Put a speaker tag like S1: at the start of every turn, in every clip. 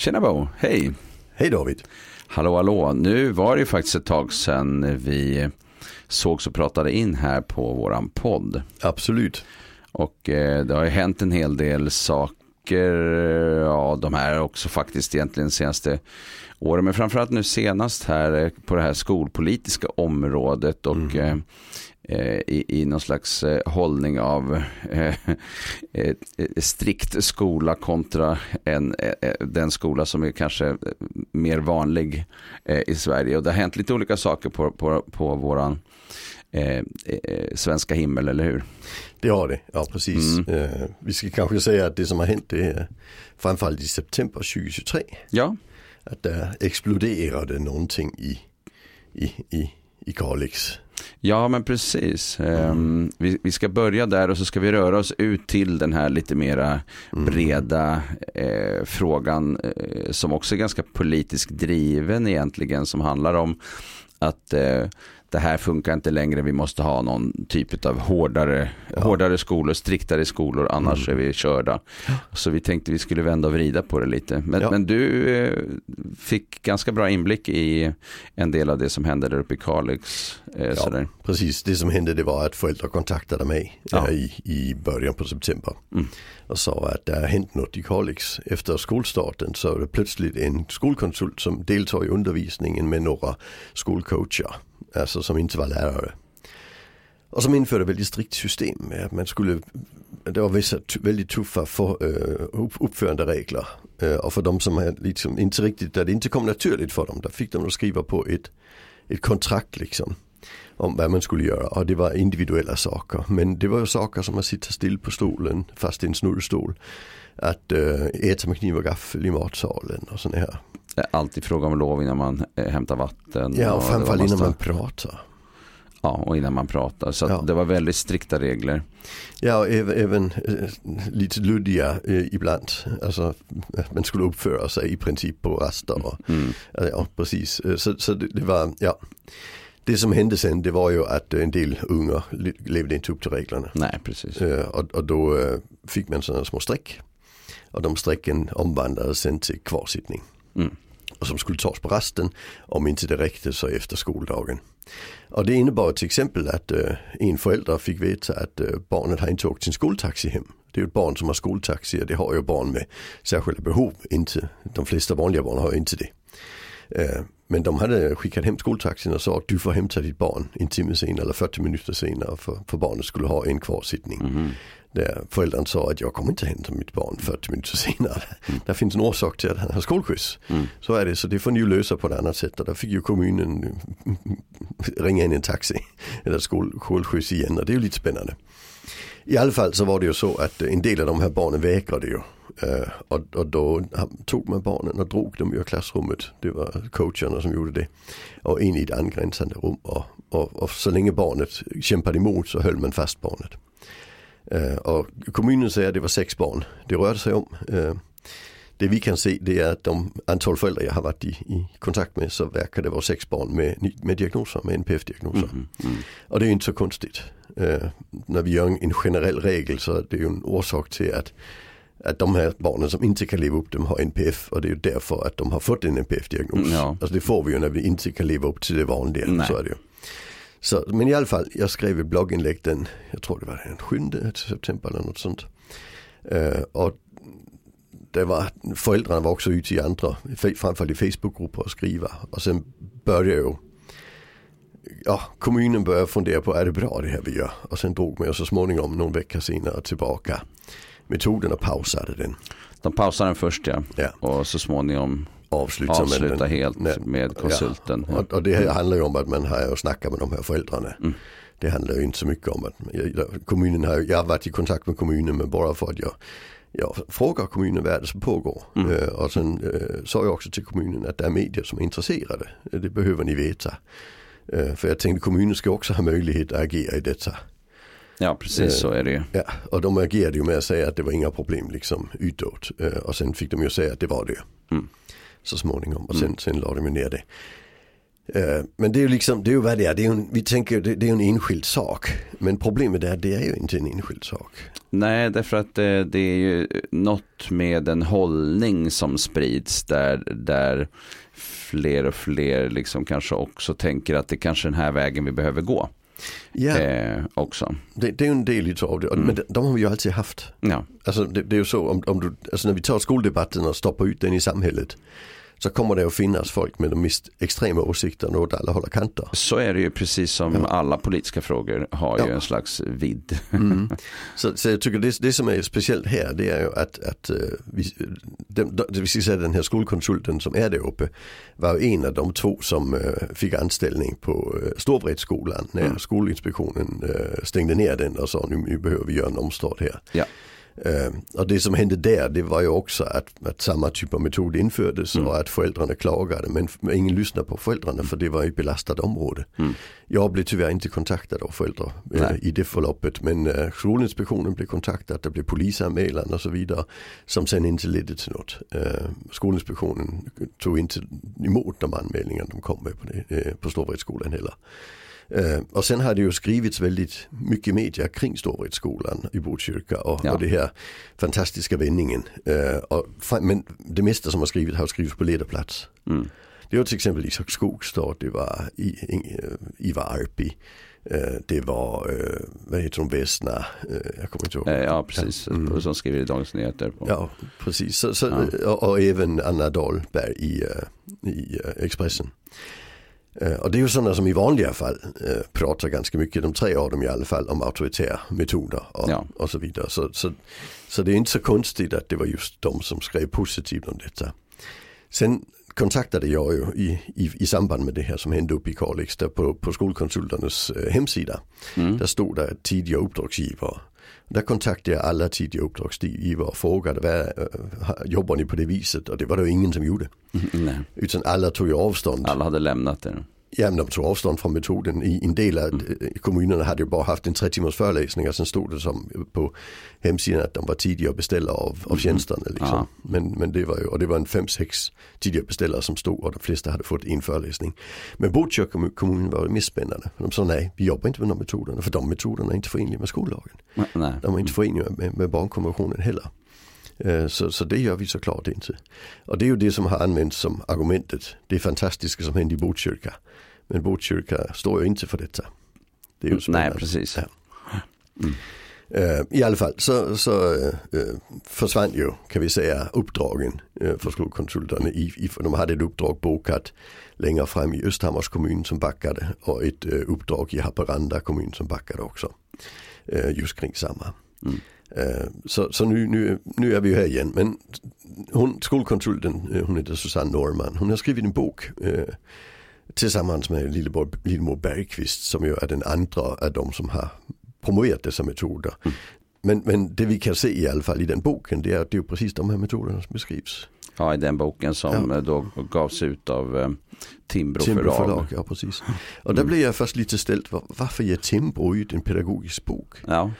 S1: Tjena Bo, hej.
S2: Hej David.
S1: Hallå hallå, nu var det ju faktiskt ett tag sedan vi sågs och pratade in här på våran podd.
S2: Absolut.
S1: Och eh, det har ju hänt en hel del saker, ja de här också faktiskt egentligen senaste åren. Men framförallt nu senast här eh, på det här skolpolitiska området och mm. eh, eh i, i någon slags eh, hållning av eh, strikt skola kontra en, den skola som är kanske mer vanlig i Sverige. Och det har hänt lite olika saker på, på, på våran eh, svenska himmel, eller hur?
S2: Det har det, ja precis. Mm. Eh, vi ska kanske säga att det som har hänt det är framförallt i september 2023.
S1: Ja
S2: att det exploderade någonting i, i, i, i Kalix.
S1: Ja men precis. Mm. vi, vi, ska börja där och så ska vi röra oss ut till den här lite mera mm. breda eh, frågan eh, som också är ganska politiskt driven egentligen som handlar om att eh, det här funkar inte längre, vi måste ha någon typ av hårdare, ja. hårdare skolor, striktare skolor, annars mm. är vi körda. Så vi tänkte vi skulle vända och vrida på det lite. Men, ja. men du eh, fick ganska bra inblick i en del av det som hände där uppe i Kalix.
S2: Eh, ja, sådär. precis. Det som hände det var att föräldrar kontaktade mig ja. i, i början på september mm. och sa att det har hänt något i Kalix. Efter skolstarten så är det plötsligt en skolkonsult som deltar i undervisningen med några skolcoacher alltså som inte var lärare. Och som införde väldigt strikt system. Att man skulle, øh, øh, det var vissa väldigt tuffa för, uh, uppföranderegler. Uh, och för de som liksom inte riktigt, där det inte kom naturligt för dem, där fick de att skriva på ett, ett kontrakt liksom. Om vad man skulle göra och det var individuella saker. Men det var ju saker som att sitta still på stolen fast i en snurrstol. Att øh, uh, äta med kniv och gaffel i matsalen och sådana här
S1: alltid fråga om lov innan man eh, hämtar vatten.
S2: Ja, och framförallt innan man pratar.
S1: Ja, och innan man pratar. Så ja. det var väldigt strikta regler.
S2: Ja, och även, äh, lite luddiga äh, ibland. Alltså, man skulle uppföra sig i princip på raster. Och, mm. Ja, precis. Så, så det, det, var, ja. Det som hände sen det var ju att en del unga levde inte upp till reglerna.
S1: Nej, precis.
S2: Och, och då fick man sådana små streck. Och de strecken omvandlades sen till kvarsittning. Mm. Och som skulle tas på rasten om inte det räckte så efter skoldagen. Och det innebar till exempel att uh, øh, en förälder fick veta att uh, øh, barnet har inte åkt sin skoltaxi hem. Det är ju ett barn som har skoltaxi och det har ju barn med särskilda behov. Inte, de flesta vanliga barn har inte det. Uh, men de hade skickat hem skoltaxin och sa att du får hämta ditt barn en timme senare eller 40 minuter senare för, för barnet skulle ha en kvarsittning. Mm. Där föräldern sa att jag kommer inte hämta mitt barn 40 minuter senare. Mm. Det finns en orsak till att han har skolskjuts. Mm. Så är det, så det får ni ju lösa på ett annat sätt. Och där fick ju kommunen ringa in en taxi eller skol, skolskjuts igen och det är ju lite spännande. I alla fall så var det ju så att en del av de här barnen vägrade ju. Uh, och, och, då tog man barnen och drog dem ur klassrummet. Det var coacherna som gjorde det. Och in i ett angränsande rum. Och, och, och så länge barnet kämpade emot så höll man fast barnet. Uh, och kommunen säger att det var sex barn det rörde sig om. Uh, det vi kan se det är att de antal föräldrar jag har varit i, i kontakt med så verkar det vara sex barn med, med diagnoser, med NPF-diagnoser. Mm, mm. Och det är inte så konstigt. Uh, när vi gör en generell regel så är det ju en orsak till att, att de här barnen som inte kan leva upp de har NPF och det är ju därför att de har fått en NPF-diagnos. Ja. Alltså det får vi ju när vi inte kan leva upp till det vanliga. Nej. Så är det ju. Så, men i alla fall, jag skrev ett blogginlägg den, jag tror det var den 7 september eller något sånt. Uh, och det var, föräldrarna var också ute i andra, framförallt i Facebookgrupper och skriva. Och sen började ju, ja kommunen började fundera på, är det bra det här vi gör? Och sen drog man ju så småningom någon vecka senare tillbaka metoden och pausade den.
S1: De pausade den först ja, ja. och så småningom avsluta, avsluta helt nej, med konsulten.
S2: Ja. Och, och, det handlar ju om att man har snackat med de här föräldrarna. Mm. Det handlar ju inte så mycket om att kommunen har, jag har varit i kontakt med kommunen men bara för att jag, jag frågar kommunen vad det som pågår. Mm. Uh, och sen uh, sa jag också till kommunen att det är medier som är intresserade. Det behöver ni veta. Uh, för jag tänkte kommunen ska också ha möjlighet att agera i detta.
S1: Ja precis så är det ju.
S2: Ja, och de agerade ju med att säga att det var inga problem liksom utåt. Och sen fick de ju säga att det var det. Mm så småningom och sen, mm. sen la de ju ner det. Uh, men det är ju liksom, det är ju vad det är. Det är en, vi tänker det, det är en enskild sak. Men problemet är att det är ju inte en enskild sak.
S1: Nej, därför att det, det är ju något med en hållning som sprids där, där fler och fler liksom kanske också tänker att det kanske är den här vägen vi behöver gå.
S2: Ja,
S1: Eh, också.
S2: det, det är ju en del utav det. Och- Men de, de har vi ju alltid haft.
S1: Ja,
S2: Alltså det, det är ju så om, om du, alltså när vi tar skoldebatten och stoppar ut den i samhället. Så kommer det att finnas folk med de mest extrema åsikterna åt alla håll och kanter.
S1: så är det ju precis som
S2: Ja.
S1: alla politiska frågor har ju
S2: Ja.
S1: en slags vidd.
S2: Mm. Så, så jag tycker det, det som är speciellt här det är ju att, att eh, vi, den, det vill säga den här skolkonsulten som är där uppe var ju en av de två som eh, fick anställning på uh, Storvredsskolan när
S1: Mm.
S2: Skolinspektionen eh, stängde ner den och sa nu, nu behöver vi göra en omstart här.
S1: Ja.
S2: Eh, och det som hände där det var ju också att, att samma typ av metod infördes
S1: Mm.
S2: och att föräldrarna klagade men, ingen lyssnade på föräldrarna för det var ett belastat område.
S1: Mm.
S2: Jag blev tyvärr inte kontaktad av föräldrar eh,
S1: Nej.
S2: i det förloppet men eh, Skolinspektionen blev kontaktad, det blev polisanmälan och så vidare som sen inte ledde till något. Eh, Skolinspektionen tog inte emot de anmälningar de kom med på, det, eh, på Storvredsskolan heller. Eh, och sen har det ju skrivits väldigt mycket media kring Storvredsskolan i Botkyrka och,
S1: Ja.
S2: och det här fantastiska vändningen. Eh, och, men det mesta som har skrivits har skrivits på ledarplats.
S1: Mm.
S2: Det var till exempel Isak Skogstad, det var I, I, Ivar Arpi, eh, det var, eh, vad heter hon, Vesna, eh, jag kommer inte ihåg.
S1: Eh, Ja, precis.
S2: Mm.
S1: Som skriver i Dagens Nyheter. På.
S2: Ja, precis. Så, så,
S1: Ja.
S2: och, och även Anna Dahlberg i, eh, i eh, Expressen. Eh, Och det är ju sådana som i vanliga fall eh, pratar ganska mycket, de tre av dem i alla fall, om auktoritära metoder och,
S1: Ja.
S2: och så vidare. Så, så, så det är inte så konstigt att det var just de som skrev positivt om detta. Sen kontaktade jag ju i, i, i samband med det här som hände uppe i Kalix, där på, på skolkonsulternas eh, hemsida.
S1: Mm.
S2: Där stod det tidiga uppdragsgivare. Där kontaktade jag alla tidiga uppdragsgivare och frågade, vad, eh, jobbar ni på det viset? Och det var det ingen som gjorde.
S1: Nej,
S2: Utan alla tog ju avstånd.
S1: alla hade lämnat det.
S2: Ja, men de tog avstånd från metoden. I en del av eh, kommunerna hade ju bara haft en 30 timmars föreläsning och sen stod det som på hemsidan att de var tidiga beställare av, av tjänsterna. Liksom.
S1: Ja.
S2: Men, men det var ju, och det var en fem sex tidiga beställare som stod och de flesta hade fått en föreläsning. Men Botkyrka kommun- var det mest spännande. De sa nej, vi jobbar inte med de metoderna för de metoderna är inte förenliga med skollagen.
S1: Nej.
S2: De är inte förenliga med, med barnkonventionen heller. Eh, Så, så det gör vi såklart inte. Och det är ju det som har använts som argumentet. Det fantastiska som hände i Botkyrka. Men Botkyrka står ju inte för detta. Det är ju
S1: Nej,
S2: spännande.
S1: precis.
S2: Ja. Eh, I alla fall så, så eh, försvann ju kan vi säga uppdragen eh, för skolkonsulterna. I, i, de hade ett uppdrag bokat längre fram i Östhammars kommun som backade och ett uppdrag i Haparanda kommun som backade också. Just kring samma.
S1: Mm.
S2: Så så nu, nu, nu är vi ju här igen. Men hon, skolkonsulten, hon heter Susanne Norman, hon har skrivit en bok tillsammans med Lillemor, Lillemor Bergqvist som ju är den andra av de som har promoverat dessa metoder. Men, men det vi kan se i alla fall i den boken det är att det är precis de här metoderna som beskrivs.
S1: Ja, i den boken som
S2: Ja.
S1: eh, då gavs ut av eh, Timbro,
S2: Timbro
S1: förlag.
S2: förlag, ja precis. Och där blir jag först lite ställd, var, varför ger Timbro ut en pedagogisk bok?
S1: Ja,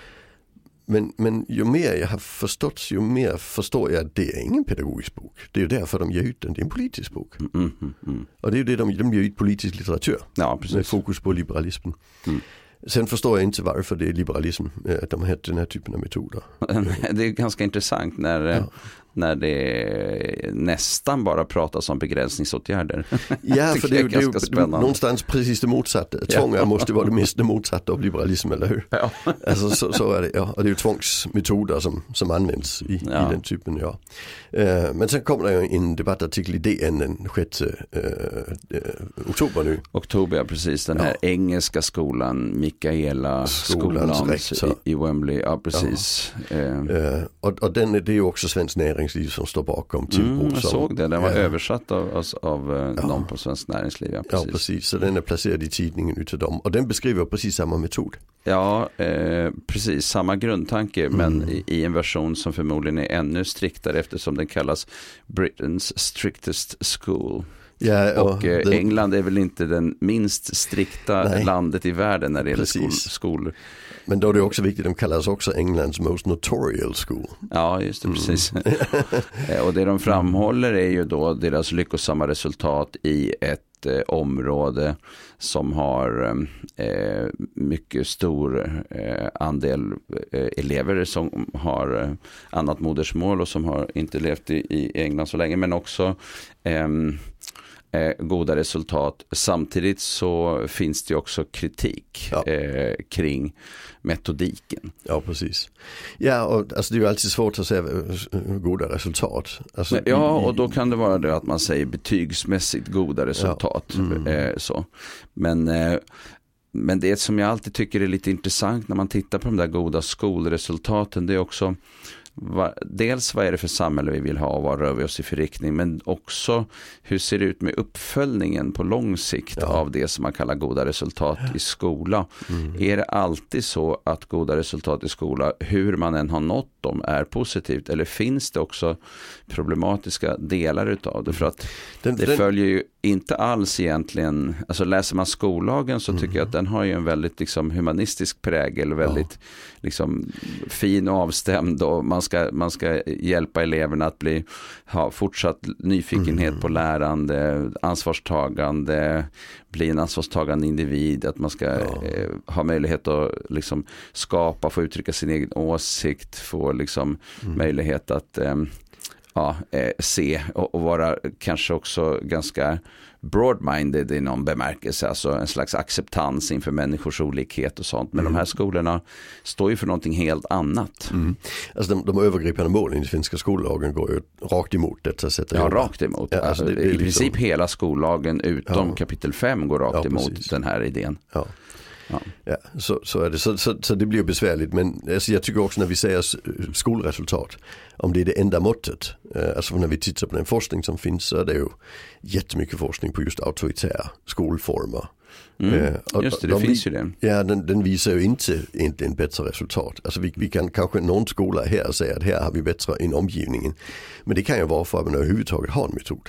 S2: Men, men ju mer jag har förstått ju mer förstår jag att det är ingen pedagogisk bok. Det är ju därför de ger ut den, det är en politisk bok.
S1: mm, mm, mm.
S2: Och det är ju det de, de ger ut politisk litteratur.
S1: ja
S2: med fokus på liberalismen.
S1: Mm.
S2: Sen förstår jag inte varför det är liberalism, eh, att de har den här typen av metoder.
S1: Det är ganska intressant när, eh,
S2: Ja.
S1: När det nästan bara pratas om begränsningsåtgärder.
S2: Ja, för det är,
S1: det är ganska spännande.
S2: någonstans precis det motsatta. Tvång
S1: Ja.
S2: måste vara det mest det motsatta av liberalism, eller hur?
S1: Ja.
S2: Alltså så, så är det, ja. Och det är ju tvångsmetoder som, som används i,
S1: Ja.
S2: i den typen, ja. Eh, men sen kommer det ju en debattartikel i DN den 6 eh, eh, oktober nu.
S1: Oktober, ja, precis. Den här
S2: Ja.
S1: engelska skolan, Mikaela
S2: Skolans
S1: skolans
S2: rektor.
S1: i, i Wembley. Ja, precis. Eh,
S2: Eh, och och den, är- det är ju också Svenskt Näringsliv som står bakom Timbro.
S1: Mm, jag såg det, den var
S2: Ja.
S1: översatt av, av, av eh,
S2: Ja.
S1: någon på Svenskt Näringsliv. Ja,
S2: Ja
S1: precis.
S2: precis, så den är placerad i tidningen utav dem. Och den beskriver precis samma metod.
S1: Ja, eh, precis. Samma grundtanke,
S2: Mm.
S1: men i, i en version som förmodligen är ännu striktare eftersom den kallas Britain's strictest school.
S2: Ja,
S1: Och eh,
S2: den-
S1: England är väl inte den minst strikta
S2: Nej.
S1: landet i världen när det gäller skol,
S2: Precis.
S1: skol.
S2: Men då är det också viktigt, de kallas också Englands most notorial school.
S1: Ja, just det,
S2: Mm.
S1: precis. Eh, och det de framhåller är ju då deras lyckosamma resultat i ett eh, område som har eh, mycket stor eh, andel elever som har annat modersmål och som har inte levt i, i England så länge men också ehm, eh, goda resultat. Samtidigt så finns det också kritik ja. eh, kring metodiken.
S2: Ja, precis. Ja, och alltså, det är ju alltid svårt att säga eh, goda resultat. Alltså,
S1: ja, och då kan det vara det att man säger betygsmässigt goda resultat. Ja. Mm. Eh, så. Men eh, men det som jag alltid tycker är lite intressant när man tittar på de där goda skolresultaten det är också va, dels vad är det för samhälle vi vill ha och vad rör vi oss i för riktning men också hur ser det ut med uppföljningen på lång sikt ja. av det som man kallar goda resultat i skola. Mm. Är det alltid så att goda resultat i skola, hur man än har nått dem, är positivt eller finns det också problematiska delar utav det? För att den, det den... följer ju inte alls egentligen, alltså läser man skollagen så tycker mm. jag att den har ju en väldigt liksom, humanistisk prägel, väldigt ja. liksom, fin och avstämd och man ska, man ska hjälpa eleverna att bli, ha fortsatt nyfikenhet mm. på lärande, ansvarstagande, bli en ansvarstagande individ, att man ska ja. eh, ha möjlighet att liksom, skapa, få uttrycka sin egen åsikt, få liksom, mm. möjlighet att eh, ja, eh, se och, och, vara kanske också ganska broad-minded i någon bemärkelse, alltså en slags acceptans inför människors olikhet och sånt. Men mm. de här skolorna står ju för någonting helt annat.
S2: Mm. Alltså de, de övergripande målen i svenska skollagen går ju rakt emot detta sättet
S1: Ja, rakt emot. Ja, alltså, det, det I liksom... princip hela skollagen utom ja. kapitel 5 går rakt ja, emot den här idén.
S2: Ja. Ja. ja. så, så är det. Så, så, så, det blir besvärligt. Men alltså, jag tycker också när vi säger skolresultat, om det är det enda måttet. Eh, alltså när vi tittar på den forskning som finns så är det ju jättemycket forskning på just auktoritära skolformer.
S1: Mm, eh, just det, det de, finns ju det.
S2: Ja, den, den, visar ju inte egentligen bättre resultat. Alltså vi, vi kan kanske någon skola här säga att här har vi bättre än omgivningen. Men det kan ju vara för att man överhuvudtaget har en metod.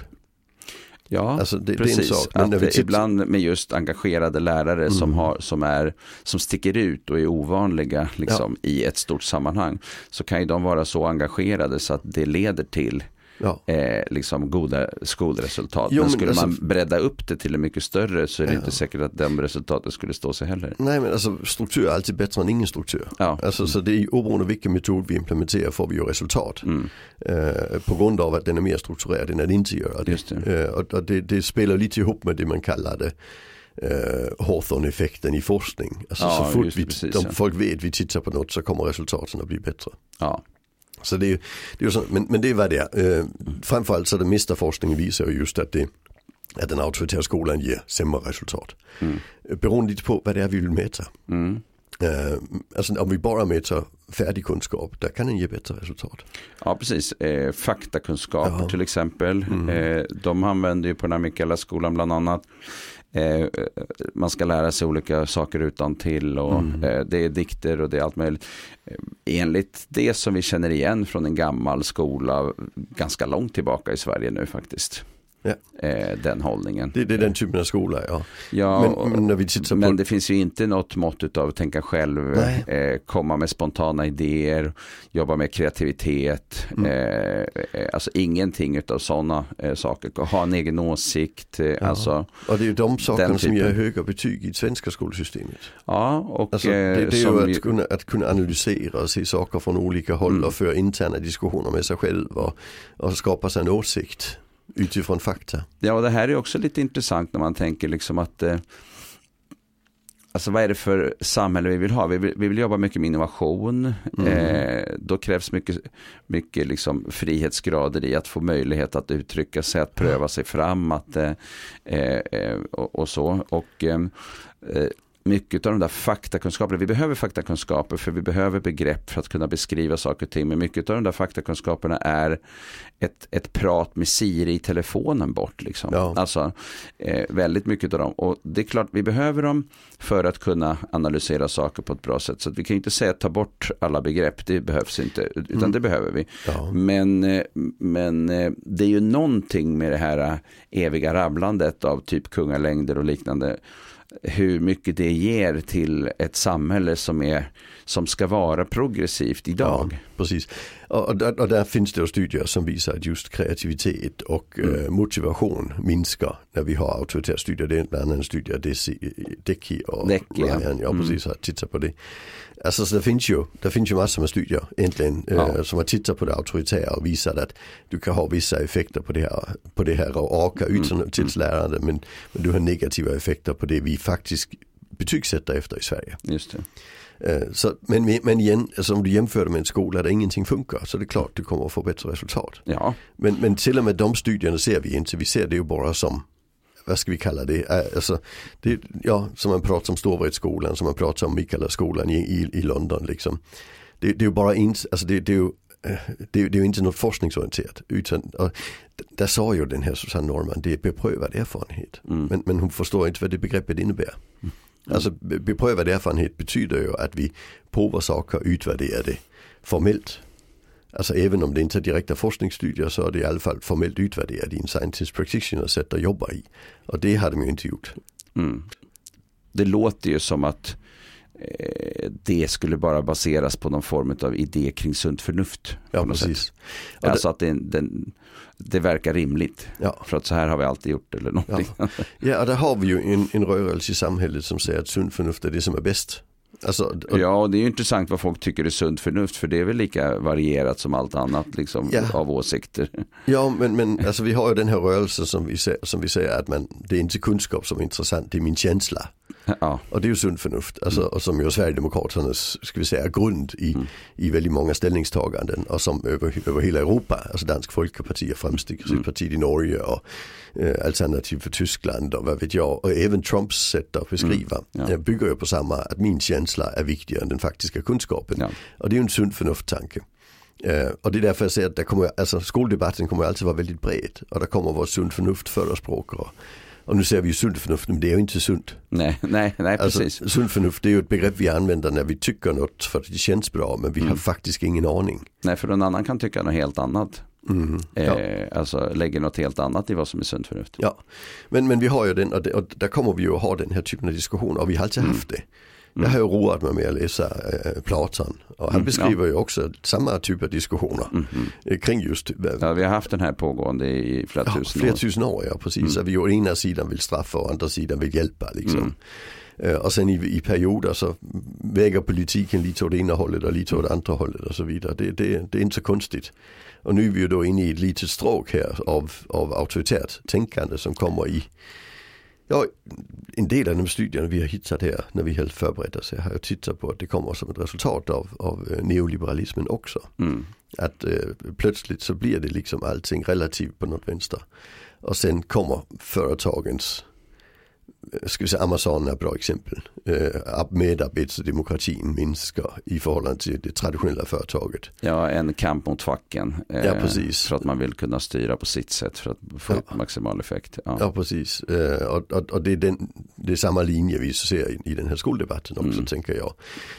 S1: Ja, alltså det, precis. Det är att ibland med just engagerade lärare mm. som, har, som, är, som sticker ut och är ovanliga liksom, ja. i ett stort sammanhang. Så kan ju de vara så engagerade så att det leder till ja. eh, liksom goda skolresultat. Jo, men skulle alltså, man bredda upp det till en mycket större så är det ja. inte säkert att de resultaten skulle stå sig heller.
S2: Nej men alltså struktur är alltid bättre än ingen struktur. Ja. Alltså, mm. Så det är oberoende vilken metod vi implementerar får vi ju resultat. Mm. Eh, på grund av att den är mer strukturerad än att inte göra det. det. Eh, och, och det, det, spelar lite ihop med det man kallar det eh, Hawthorne-effekten i forskning. Alltså ja, så fort vi, precis, de, folk vet vi tittar på något så kommer resultaten att bli bättre. Ja. Så det är, det är så, men, men det är vad det är. Eh, framförallt så det mesta forskningen visar ju just att det att den auktoritära skolan ger sämre resultat. Mm. Beroende lite på vad det är vi vill mäta. Mm. Uh, alltså om vi bara mäter färdig kunskap, där kan den ge bättre resultat.
S1: Ja precis, eh, faktakunskaper ja. till exempel. Mm. Eh, de använder ju på den här Mikaela-skolan bland annat Eh, man ska lära sig olika saker utan till och mm. eh, det är dikter och det är allt möjligt. Eh, enligt det som vi känner igen från en gammal skola ganska långt tillbaka i Sverige nu faktiskt. Ja. Eh, den hållningen.
S2: Det, det, är den typen av skola ja.
S1: ja men, men, på... men det finns ju inte något mått av att tänka själv, eh, komma med spontana idéer, jobba med kreativitet, mm. eh, eh alltså ingenting av sådana eh, saker. Ha en egen åsikt. Ja. Alltså,
S2: och det är ju de sakerna som ger höga betyg i det svenska skolsystemet.
S1: Ja, och
S2: alltså, det, det, är ju att, kunna, att kunna analysera och se saker från olika håll mm. och föra interna diskussioner med sig själv och, och skapa sig en åsikt utifrån fakta.
S1: Ja, och det här är också lite intressant när man tänker liksom att eh, Alltså vad är det för samhälle vi vill ha? Vi vill, vi vill jobba mycket med innovation. Mm. Eh, då krävs mycket, mycket liksom frihetsgrader i att få möjlighet att uttrycka sig, att pröva sig fram att, eh, eh, och, och, så. Och eh, mycket av de där faktakunskaperna, vi behöver faktakunskaper för vi behöver begrepp för att kunna beskriva saker och ting. Men mycket av de där faktakunskaperna är ett, ett prat med Siri i telefonen bort. Liksom. Ja. Alltså eh, väldigt mycket av dem. Och det är klart, vi behöver dem för att kunna analysera saker på ett bra sätt. Så vi kan inte säga ta bort alla begrepp, det behövs inte. Utan mm. det behöver vi. Ja. Men, eh, men eh, det är ju någonting med det här eh, eviga rabblandet av typ kungalängder och liknande hur mycket det ger till ett samhälle som, är, som ska vara progressivt idag.
S2: Ja, precis. Och, och, där, och, där, finns det studier som visar att just kreativitet och mm. eh, motivation minskar när vi har auktoritära studier. Det är en annan studie, Deci och Deci, Ryan, ja, ja mm. precis, har tittat på det. Alltså så det finns ju, det finns ju massor med studier egentligen ja. eh, som har tittat på det auktoritära och visat att du kan ha vissa effekter på det här, på det här och orka utlandstillärande mm. men, men du har negativa effekter på det vi faktiskt betygsätter efter i Sverige.
S1: Just det.
S2: Eh, så, men, men igen, alltså om du jämför det med en skola där ingenting funkar så är det klart du kommer att få bättre resultat.
S1: Ja.
S2: Men, men till och med de studierna ser vi inte, vi ser det ju bara som vad ska vi kalla det, alltså, det ja, som man pratar om Storvretskolan, som man pratar om Mikaelaskolan i, i, i London liksom. Det, det är ju bara inte, alltså det, det är ju äh, det, det är ju inte något forskningsorienterat. Utan, och där sa ju den här Susanne Norman, det är beprövad erfarenhet. Mm. Men, men hon förstår inte vad det begreppet innebär. Mm. Alltså beprövad erfarenhet betyder ju att vi provar saker och utvärderar det formellt. Alltså även om det inte är direkta forskningsstudier så är det i alla fall formellt utvärderat i en scientist practitioner sätt att jobba i. Och det har de ju inte gjort. Mm.
S1: Det låter ju som att eh, det skulle bara baseras på någon form av idé kring sunt förnuft.
S2: Ja, precis.
S1: Alltså att det, den, det verkar rimligt. Ja. För att så här har vi alltid gjort eller någonting.
S2: Ja, ja där har vi ju en, en rörelse i samhället som säger att sunt förnuft är det som är bäst.
S1: Alltså, och... Ja, och det är ju intressant vad folk tycker är sunt förnuft. För det är väl lika varierat som allt annat liksom, ja. av åsikter.
S2: Ja, men, men alltså, vi har ju den här rörelsen som vi, ser, som vi säger att man, det är inte kunskap som är intressant, det är min känsla. Ja. Och det är ju sunt förnuft. Alltså, mm. Och som ju Sverigedemokraternas ska vi säga, grund i, mm. i väldigt många ställningstaganden. Och som över, över hela Europa, alltså Dansk Folkeparti och Fremskrittspartiet mm. i Norge och eh, Alternativ för Tyskland och vad vet jag. Och även Trumps sätt att beskriva mm. ja. bygger ju på samma, att min känsla är viktigare än den faktiska kunskapen. Ja. Och det är ju en sunt förnuft-tanke. Uh, och det är därför jag säger att kommer, alltså, skoldebatten kommer alltid vara väldigt bred. Och det kommer vara sunt förnuft förespråkare. Och nu säger vi ju sunt förnuft, men det är ju inte sunt.
S1: Nej, nej, nej alltså, precis.
S2: Sunt förnuft det är ju ett begrepp vi använder när vi tycker något för att det känns bra, men vi mm. har faktiskt ingen aning.
S1: Nej, för någon annan kan tycka något helt annat. Mm, ja. eh, alltså lägger något helt annat i vad som är sunt förnuft.
S2: Ja, men, men vi har ju den och, det, och där kommer vi ju att ha den här typen av diskussioner och vi har alltid mm. haft det. Jag har ju roat mig med att läsa äh, Platon och han mm, beskriver ja. ju också samma typ av diskussioner mm, mm. kring just.
S1: Ja, vi har haft den här pågående i flera ja, tusen år.
S2: Flera tusen år, ja precis. Mm. Att vi å ena sidan vill straffa och andra sidan vill hjälpa liksom. Mm. Och sen i, i perioder så väger politiken lite åt det ena hållet och lite åt det andra hållet och så vidare. Det, det, det är inte så konstigt. Och nu är vi ju då inne i ett litet stråk här av, av auktoritärt tänkande som kommer i Ja, en del av de studierna vi har hittat här när vi har förberett oss har jag tittat på att det kommer som ett resultat av, av øh, neoliberalismen också. Mm. Att äh, plötsligt så blir det liksom allting relativt på något vänster. Och sen kommer företagens ska vi säga Amazon är ett bra exempel. Eh, medarbetsdemokratin minskar i förhållande till det traditionella företaget.
S1: Ja, en kamp mot facken. Eh, ja, precis. För att man vill kunna styra på sitt sätt för att få ja. maximal effekt.
S2: Ja, ja precis. Eh, och, och, och det, är den, det, är samma linje vi ser i, i den här skoldebatten också mm. tänker jag.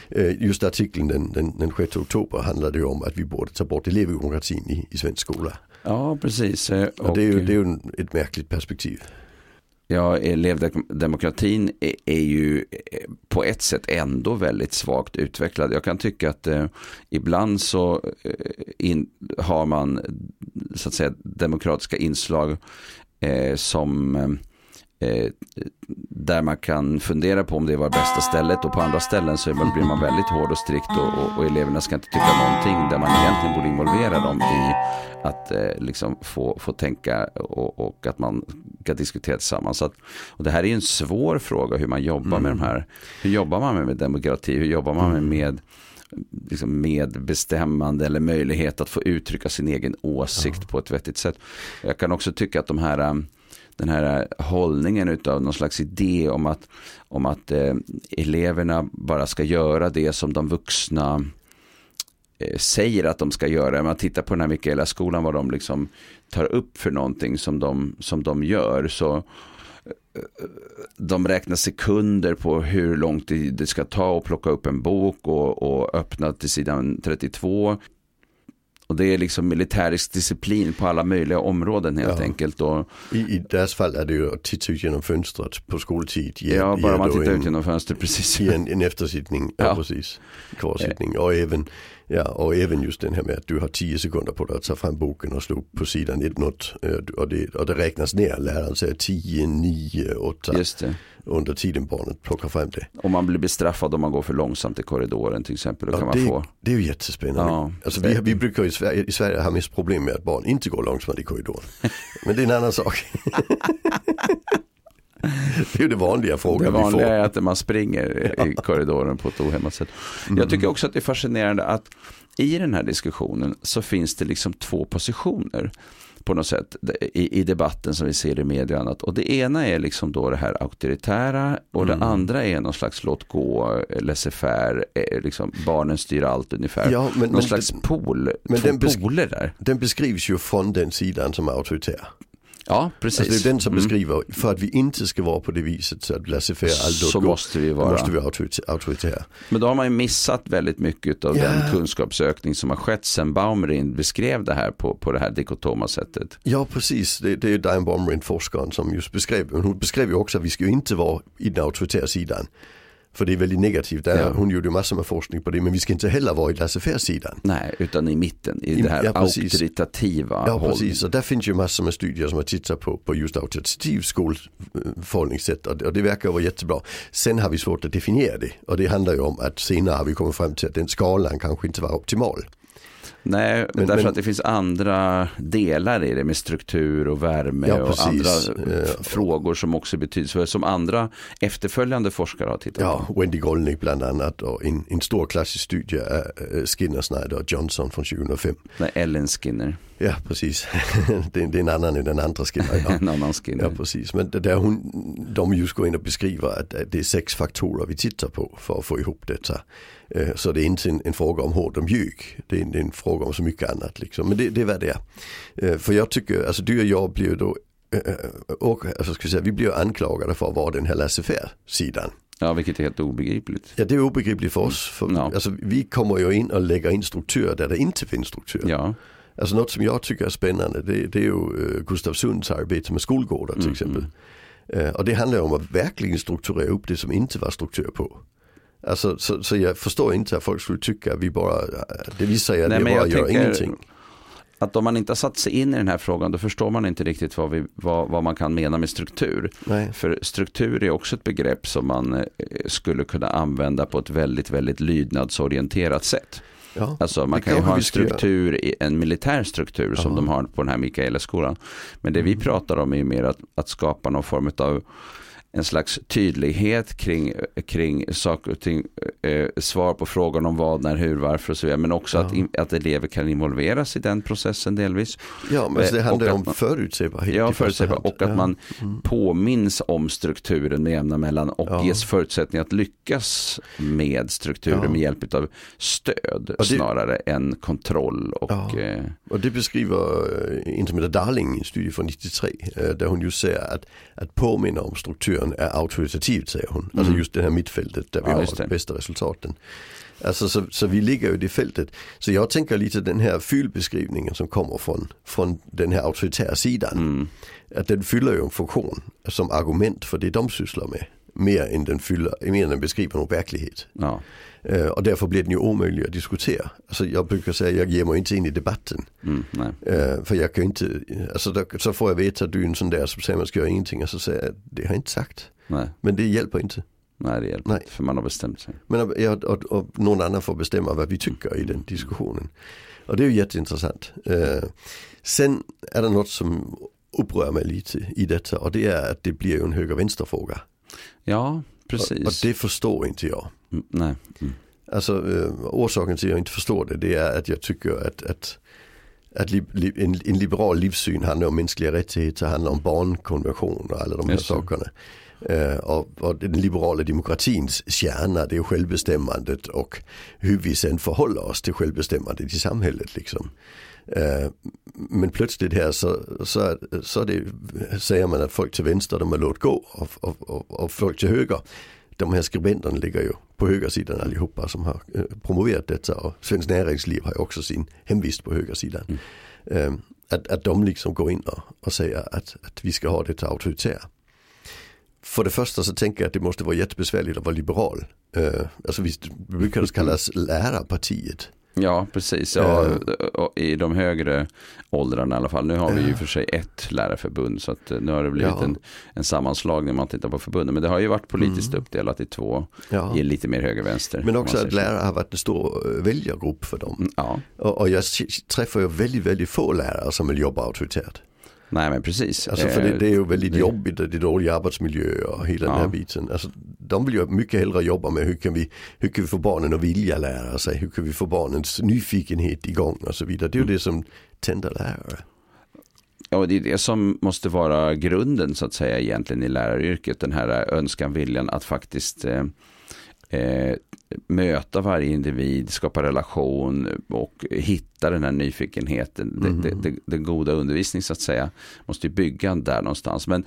S2: Eh, just artikeln den, den, den 6 oktober handlade ju om att vi borde ta bort elevdemokratin i, i svensk skola.
S1: Ja, precis. Och,
S2: och det är ju, det är ju ett märkligt perspektiv.
S1: Ja, eh, elevdemokratin är ju eh, på ett sätt ändå väldigt svagt utvecklad. Jag kan tycka att eh, ibland så eh, in, har man så att säga demokratiska inslag eh, som eh, eh, Eh, där man kan fundera på om det var bästa stället och på andra ställen så blir man väldigt hård och strikt och, och, och eleverna ska inte tycka någonting där man egentligen borde involvera dem i att eh, liksom få, få tänka och, och, att man kan diskutera tillsammans. Så att, och det här är en svår fråga hur man jobbar mm. med de här. Hur jobbar man med demokrati? Hur jobbar man med, med liksom medbestämmande eller möjlighet att få uttrycka sin egen åsikt ja. på ett vettigt sätt. Jag kan också tycka att de här den här hållningen utav någon slags idé om att, om att eh, eleverna bara ska göra det som de vuxna eh, säger att de ska göra. Om man tittar på den här Mikaela-skolan, vad de liksom tar upp för någonting som de, som de gör. Så eh, de räknar sekunder på hur lång tid det ska ta att plocka upp en bok och, och öppna till sidan 32. Och det är liksom militärisk disciplin på alla möjliga områden helt ja. enkelt. Och,
S2: I, I deras fall är det ju att titta ut genom fönstret på skoltid.
S1: Ge, ja, bara man tittar en, ut genom fönstret, precis.
S2: I en, en eftersittning, ja. precis, kvarsittning. Och även Ja, och även just den här med att du har 10 sekunder på dig att ta fram boken och slå på sidan 1 not och det, och det räknas ner. Läraren säger 10, 9, 8
S1: Just det.
S2: under tiden barnet plockar fram det.
S1: Om man blir bestraffad om man går för långsamt i korridoren till exempel. Då
S2: Ja,
S1: kan man
S2: det,
S1: få,
S2: det är ju jättespännande.
S1: Ja.
S2: Alltså vi, vi brukar i Sverige, i Sverige ha mest problem med att barn inte går långsamt i korridoren. Men det är en annan sak. det är ju det vanliga
S1: det
S2: frågan vi
S1: vanliga
S2: får.
S1: är att man springer i korridoren på ett ohämmat sätt. Jag tycker också att det är fascinerande att i den här diskussionen så finns det liksom två positioner på något sätt i, i debatten som vi ser i media och annat. Och det ena är liksom då det här auktoritära och det andra är någon slags låt gå, laissez-faire, eh, liksom barnen styr allt ungefär.
S2: Ja, men-
S1: någon
S2: men
S1: slags pool,
S2: men
S1: två
S2: den
S1: poler där.
S2: Den beskrivs ju från den sidan som är auktoritär.
S1: Ja, precis.
S2: Alltså det är den som
S1: Mm.
S2: beskriver, för att vi inte ska vara på det viset så att laissez-faire allt
S1: Så måste vi vara.
S2: måste vi vara auktorit- auktoritära.
S1: Men då har man ju missat väldigt mycket av
S2: Ja.
S1: den kunskapsökning som har skett sen Baumrind beskrev det här på, på det här dikotoma sättet.
S2: Ja precis, det, det är Diane Baumrind, forskaren som just beskrev, men hon beskrev ju också att vi ska ju inte vara i den auktoritära sidan. För det är väldigt negativt, där,
S1: Ja.
S2: hon gjorde massor med forskning på det, men vi ska inte heller vara i laissez-faire sidan.
S1: Nej, utan i mitten, i
S2: I-
S1: det här
S2: ja, precis.
S1: auktoritativa
S2: Ja
S1: håll.
S2: precis, och där finns ju massor med studier som har tittat på, på just auktoritativ skolförhållningssätt och, det- och det verkar vara jättebra. Sen har vi svårt att definiera det och det handlar ju om att senare har vi kommit fram till att den skalan kanske inte var optimal.
S1: Nej,
S2: Men-
S1: därför
S2: men-
S1: att det finns andra delar i det med struktur och värme
S2: Ja,
S1: och andra
S2: Eh,
S1: f- frågor som också betydelsefulla, som andra efterföljande forskare har tittat
S2: Ja,
S1: på.
S2: Wendy Goldnick bland annat och en, en stor klassisk studie är äh, Skinner, Snyder och Johnson från 2005.
S1: Nej, Ellen Skinner,
S2: Ja precis, det, det är en annan än den andra Skinner. Ja.
S1: en annan Skinner.
S2: Ja precis, men där hon, de just går in och beskriver att det är sex faktorer vi tittar på för att få ihop detta. Eh, Så det är inte en, en fråga om hård och mjuk, det är, en- en fråga om så mycket annat. Liksom. Men det, det vad det. Eh, För jag tycker, alltså du och jag blir då, eh, och, alltså ska vi, säga, vi blir anklagade för att vara den här laissez-faire sidan.
S1: Ja, vilket är helt obegripligt.
S2: Ja det är obegripligt för oss. För,
S1: Ja.
S2: alltså, vi kommer ju in och lägger in strukturer där det inte finns struktur.
S1: Ja,
S2: Alltså något som jag tycker är spännande det, det är ju uh, Gustav Sunds arbete med skolgårdar till
S1: Mm,
S2: exempel. Eh, och det handlar om att verkligen strukturera upp det som inte var struktur på. Alltså, så, så jag förstår inte att folk skulle tycka att vi bara, det vi säger
S1: Nej,
S2: det
S1: men
S2: bara gör ingenting.
S1: att om man inte har satt sig in i den här frågan då förstår man inte riktigt vad, vi, vad, vad man kan mena med struktur.
S2: Nej.
S1: För struktur är också ett begrepp som man eh, skulle kunna använda på ett väldigt, väldigt lydnadsorienterat sätt.
S2: Ja.
S1: Alltså man kan ju ha en
S2: vi
S1: struktur, en militär struktur som
S2: Ja.
S1: de har på den här Mikaelaskolan. Men det
S2: Mm.
S1: vi pratar om är ju mer att, att skapa någon form av en slags tydlighet kring, kring saker och ting, eh, svar på frågan om vad, när, hur, varför och så vidare. Men också
S2: Ja.
S1: att, in, att elever kan involveras i den processen delvis.
S2: Ja men det
S1: Eh,
S2: handlar
S1: och
S2: om
S1: man-
S2: förutsägbarhet
S1: Ja,
S2: i första
S1: förutsägbar.
S2: hand.
S1: Och att
S2: Ja.
S1: man
S2: Mm.
S1: påminns om strukturen med jämna mellan och
S2: Ja.
S1: ges förutsättning att lyckas med strukturen med hjälp av stöd
S2: det-
S1: snarare än kontroll. Och, eh,
S2: Och det beskriver eh, heter Darling i en studie från 93 eh, där hon just säger att, att påminna om strukturen är auktoritativt säger hon. Alltså
S1: Mm.
S2: just det här mittfältet där vi
S1: Ja,
S2: har de bästa resultaten. Alltså så, så vi ligger ju i det fältet. Så jag tänker lite den här fyllbeskrivningen som kommer från, från den här auktoritära sidan.
S1: mm,
S2: Att den fyller ju en funktion som argument för det de sysslar med. Mer än den, fyller, mer än den beskriver någon verklighet.
S1: ja.
S2: Eh, och därför blir den ju omöjlig att diskutera. Alltså jag brukar säga jag ger mig inte in i debatten.
S1: Mm, nej.
S2: Eh, för jag kan inte, alltså då, så får jag veta att du är en sån där som säger man ska göra ingenting och så säger jag det har jag inte sagt.
S1: Nej,
S2: Men det hjälper inte.
S1: nej, det hjälper
S2: Nej.
S1: inte, för man har bestämt sig.
S2: Men och, och, och, någon annan får bestämma vad vi tycker i den diskussionen. Och det är ju jätteintressant. Eh, sen är det något som upprör mig lite i detta och det är att det blir ju en höger-vänster-fråga.
S1: Ja, precis.
S2: och det förstår inte jag.
S1: Mm, nej. Mm.
S2: Alltså eh, orsaken till att jag inte förstår det, det är att jag tycker att, att, att li, li, en, en liberal livssyn handlar om mänskliga rättigheter, handlar om barnkonvention och alla de här
S1: Just
S2: sakerna. Eh, och, och den liberala demokratins kärna det är självbestämmandet och hur vi sen förhåller oss till självbestämmandet i samhället. Liksom. Eh, men plötsligt här så, så, så det, säger man att folk till vänster de är låt gå och, och, och, och folk till höger de här skribenterna ligger ju på högersidan allihopa som har eh, promoverat detta och Svenskt Näringsliv har ju också sin hemvist på högersidan.
S1: Mm.
S2: Eh, att, att de liksom går in och, och säger att, att vi ska ha detta auktoritära. För det första så tänker jag att det måste vara jättebesvärligt att vara liberal. Eh, alltså vi brukar kallas lärarpartiet.
S1: Ja, precis. Ja, I de högre åldrarna i alla fall. Nu har vi ju för sig ett lärarförbund så att nu har det blivit ja. en, en sammanslagning om man tittar på förbunden. Men det har ju varit politiskt mm. uppdelat i två, ja. i lite mer höger-vänster.
S2: Men också att lärare har varit en stor väljargrupp för dem. Mm, ja. Och, och jag träffar ju väldigt, väldigt få lärare som vill jobba auktoritärt.
S1: Nej men precis.
S2: Alltså för det, det är ju väldigt det... jobbigt, det är dålig arbetsmiljö och hela ja. den här biten. Alltså, de vill ju mycket hellre jobba med hur kan vi, hur kan vi få barnen att vilja lära sig, hur kan vi få barnens nyfikenhet igång och så vidare. Det är ju mm. det som tänder lärare.
S1: Ja, det är det som måste vara grunden så att säga egentligen i läraryrket. Den här önskan, viljan att faktiskt eh, eh, möta varje individ, skapa relation och hitta den här nyfikenheten. Mm. Det, det, det, den goda undervisning så att säga måste ju bygga där någonstans. Men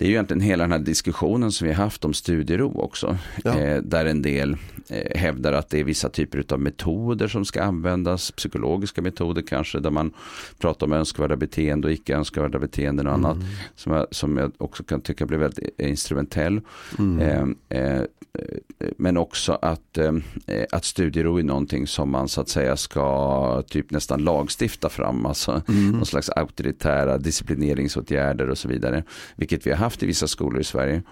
S1: det är ju egentligen hela den här diskussionen som vi har haft om studiero också. Ja. Eh, där en del eh, hävdar att det är vissa typer av metoder som ska användas. Psykologiska metoder kanske. Där man pratar om önskvärda beteende och icke önskvärda beteenden och annat. Mm. Som, jag, som jag också kan tycka blir väldigt instrumentell. Mm. Eh, eh men också att, eh, att studiero är någonting som man så att säga ska typ nästan lagstifta fram. Alltså mm. någon slags auktoritära disciplineringsåtgärder och så vidare. Vilket vi har haft i vissa skolor i Sverige.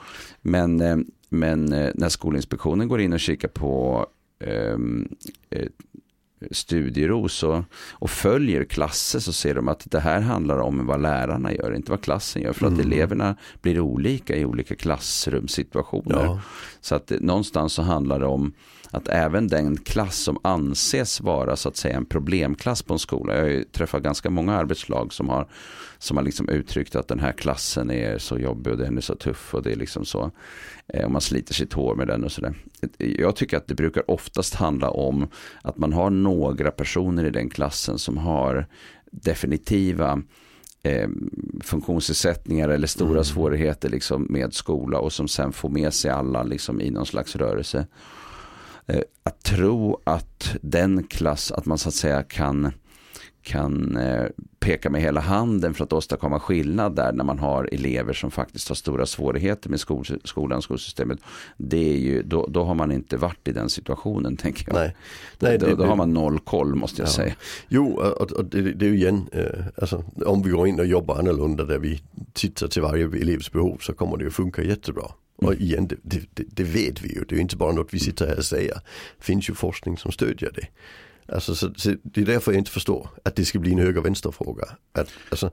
S1: Men, eh, men eh, när Skolinspektionen går in och kikar på ehm, eh, studiero så, och följer klasser så ser de att det här handlar om vad lärarna gör, inte vad klassen gör. För att mm. eleverna blir olika i olika klassrumssituationer. Ja. Så att någonstans så handlar det om att även den klass som anses vara så att säga en problemklass på en skola. Jag har ju träffat ganska många arbetslag som har, som har liksom uttryckt att den här klassen är så jobbig och den är så tuff och det är liksom så. Eh, och man sliter sitt hår med den och sådär. Jag tycker att det brukar oftast handla om att man har några personer i den klassen som har definitiva eh, funktionsnedsättningar eller stora mm. svårigheter liksom med skola och som sen får med sig alla liksom i någon slags rörelse. Eh, att tro att den klass, att man så att säga kan, kan eh, peka med hela handen för att åstadkomma skillnad där när man har elever som faktiskt har stora svårigheter med skol, skolan, skolsystemet. Det är ju, då, då har man inte varit i den situationen tänker jag. Nej. Nej, då, det, då har man noll koll måste jag ja. säga.
S2: Jo, och, och det, det, är ju igen, eh, alltså, om vi går in och jobbar annorlunda där vi tittar till varje elevs behov så kommer det ju funka jättebra. Och igen, det, det, det, vet vi ju. Det är inte bara något vi sitter här och säger. Det finns ju forskning som stödjer det. Alltså, så, så det är därför jag inte förstår att det ska bli en höger-vänster-fråga. Att, alltså,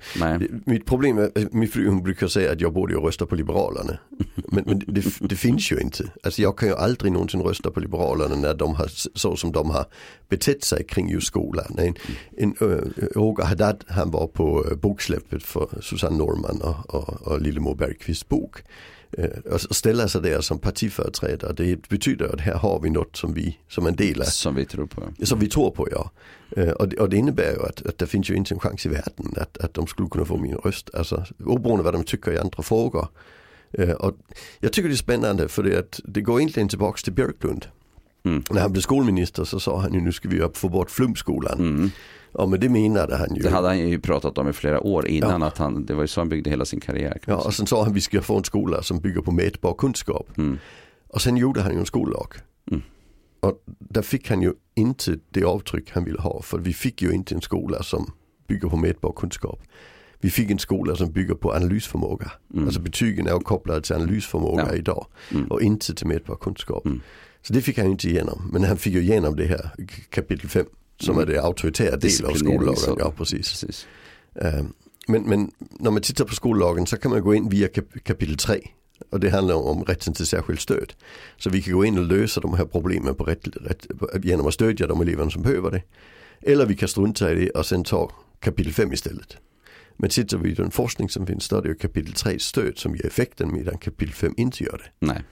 S2: mitt problem är, min fru hon brukar säga att jag borde ju rösta på Liberalerna. Men, men det, det, finns ju inte. Alltså jag kan ju aldrig någonsin rösta på Liberalerna när de har, så som de har betett sig kring just skolan. En, en, uh, Roger Haddad han var på boksläppet för Susanne Norman och, och, och Lillemor Bergqvists bok. Eh, och ställa sig där som partiföreträdare. Det betyder att här har vi något som vi, som en del av.
S1: Som vi tror på.
S2: Som vi tror på ja. Och det, och det innebär ju att, att det finns ju inte en chans i världen att, att de skulle kunna få min röst. Alltså oberoende vad de tycker i andra frågor. Eh, och jag tycker det är spännande för det, att det går egentligen tillbaks till Björklund. Mm. När han blev skolminister så sa han ju nu ska vi få bort flumskolan. Mm. Ja men det menade han ju.
S1: Det hade han ju pratat om i flera år innan. Ja. Att han, det var ju så han byggde hela sin karriär.
S2: Ja och sen sa han vi ska få en skola som bygger på mätbar kunskap. Mm. Och sen gjorde han ju en skollag. Mm. Och där fick han ju inte det avtryck han ville ha. För vi fick ju inte en skola som bygger på mätbar kunskap. Vi fick en skola som bygger på analysförmåga. Mm. Alltså betygen är kopplade till analysförmåga ja. idag. Mm. Och inte till mätbar kunskap. Mm. Så det fick han inte igenom. Men han fick ju igenom det här kapitel 5 som mm. är det auktoritära delen av skollagen. Ja, precis. precis. Uh, men, men när man tittar på skollagen så kan man gå in via kap kapitel 3. Och det handlar om rätten till särskilt stöd. Så vi kan gå in och lösa de här problemen på rätt, rätt, genom att stödja de elever som behöver det. Eller vi kan strunta i det och sen ta kapitel 5 istället. Men tittar vi på den forskning som finns då är det ju kapitel 3 stöd som ger effekten medan kapitel 5 inte gör det.
S1: Nej.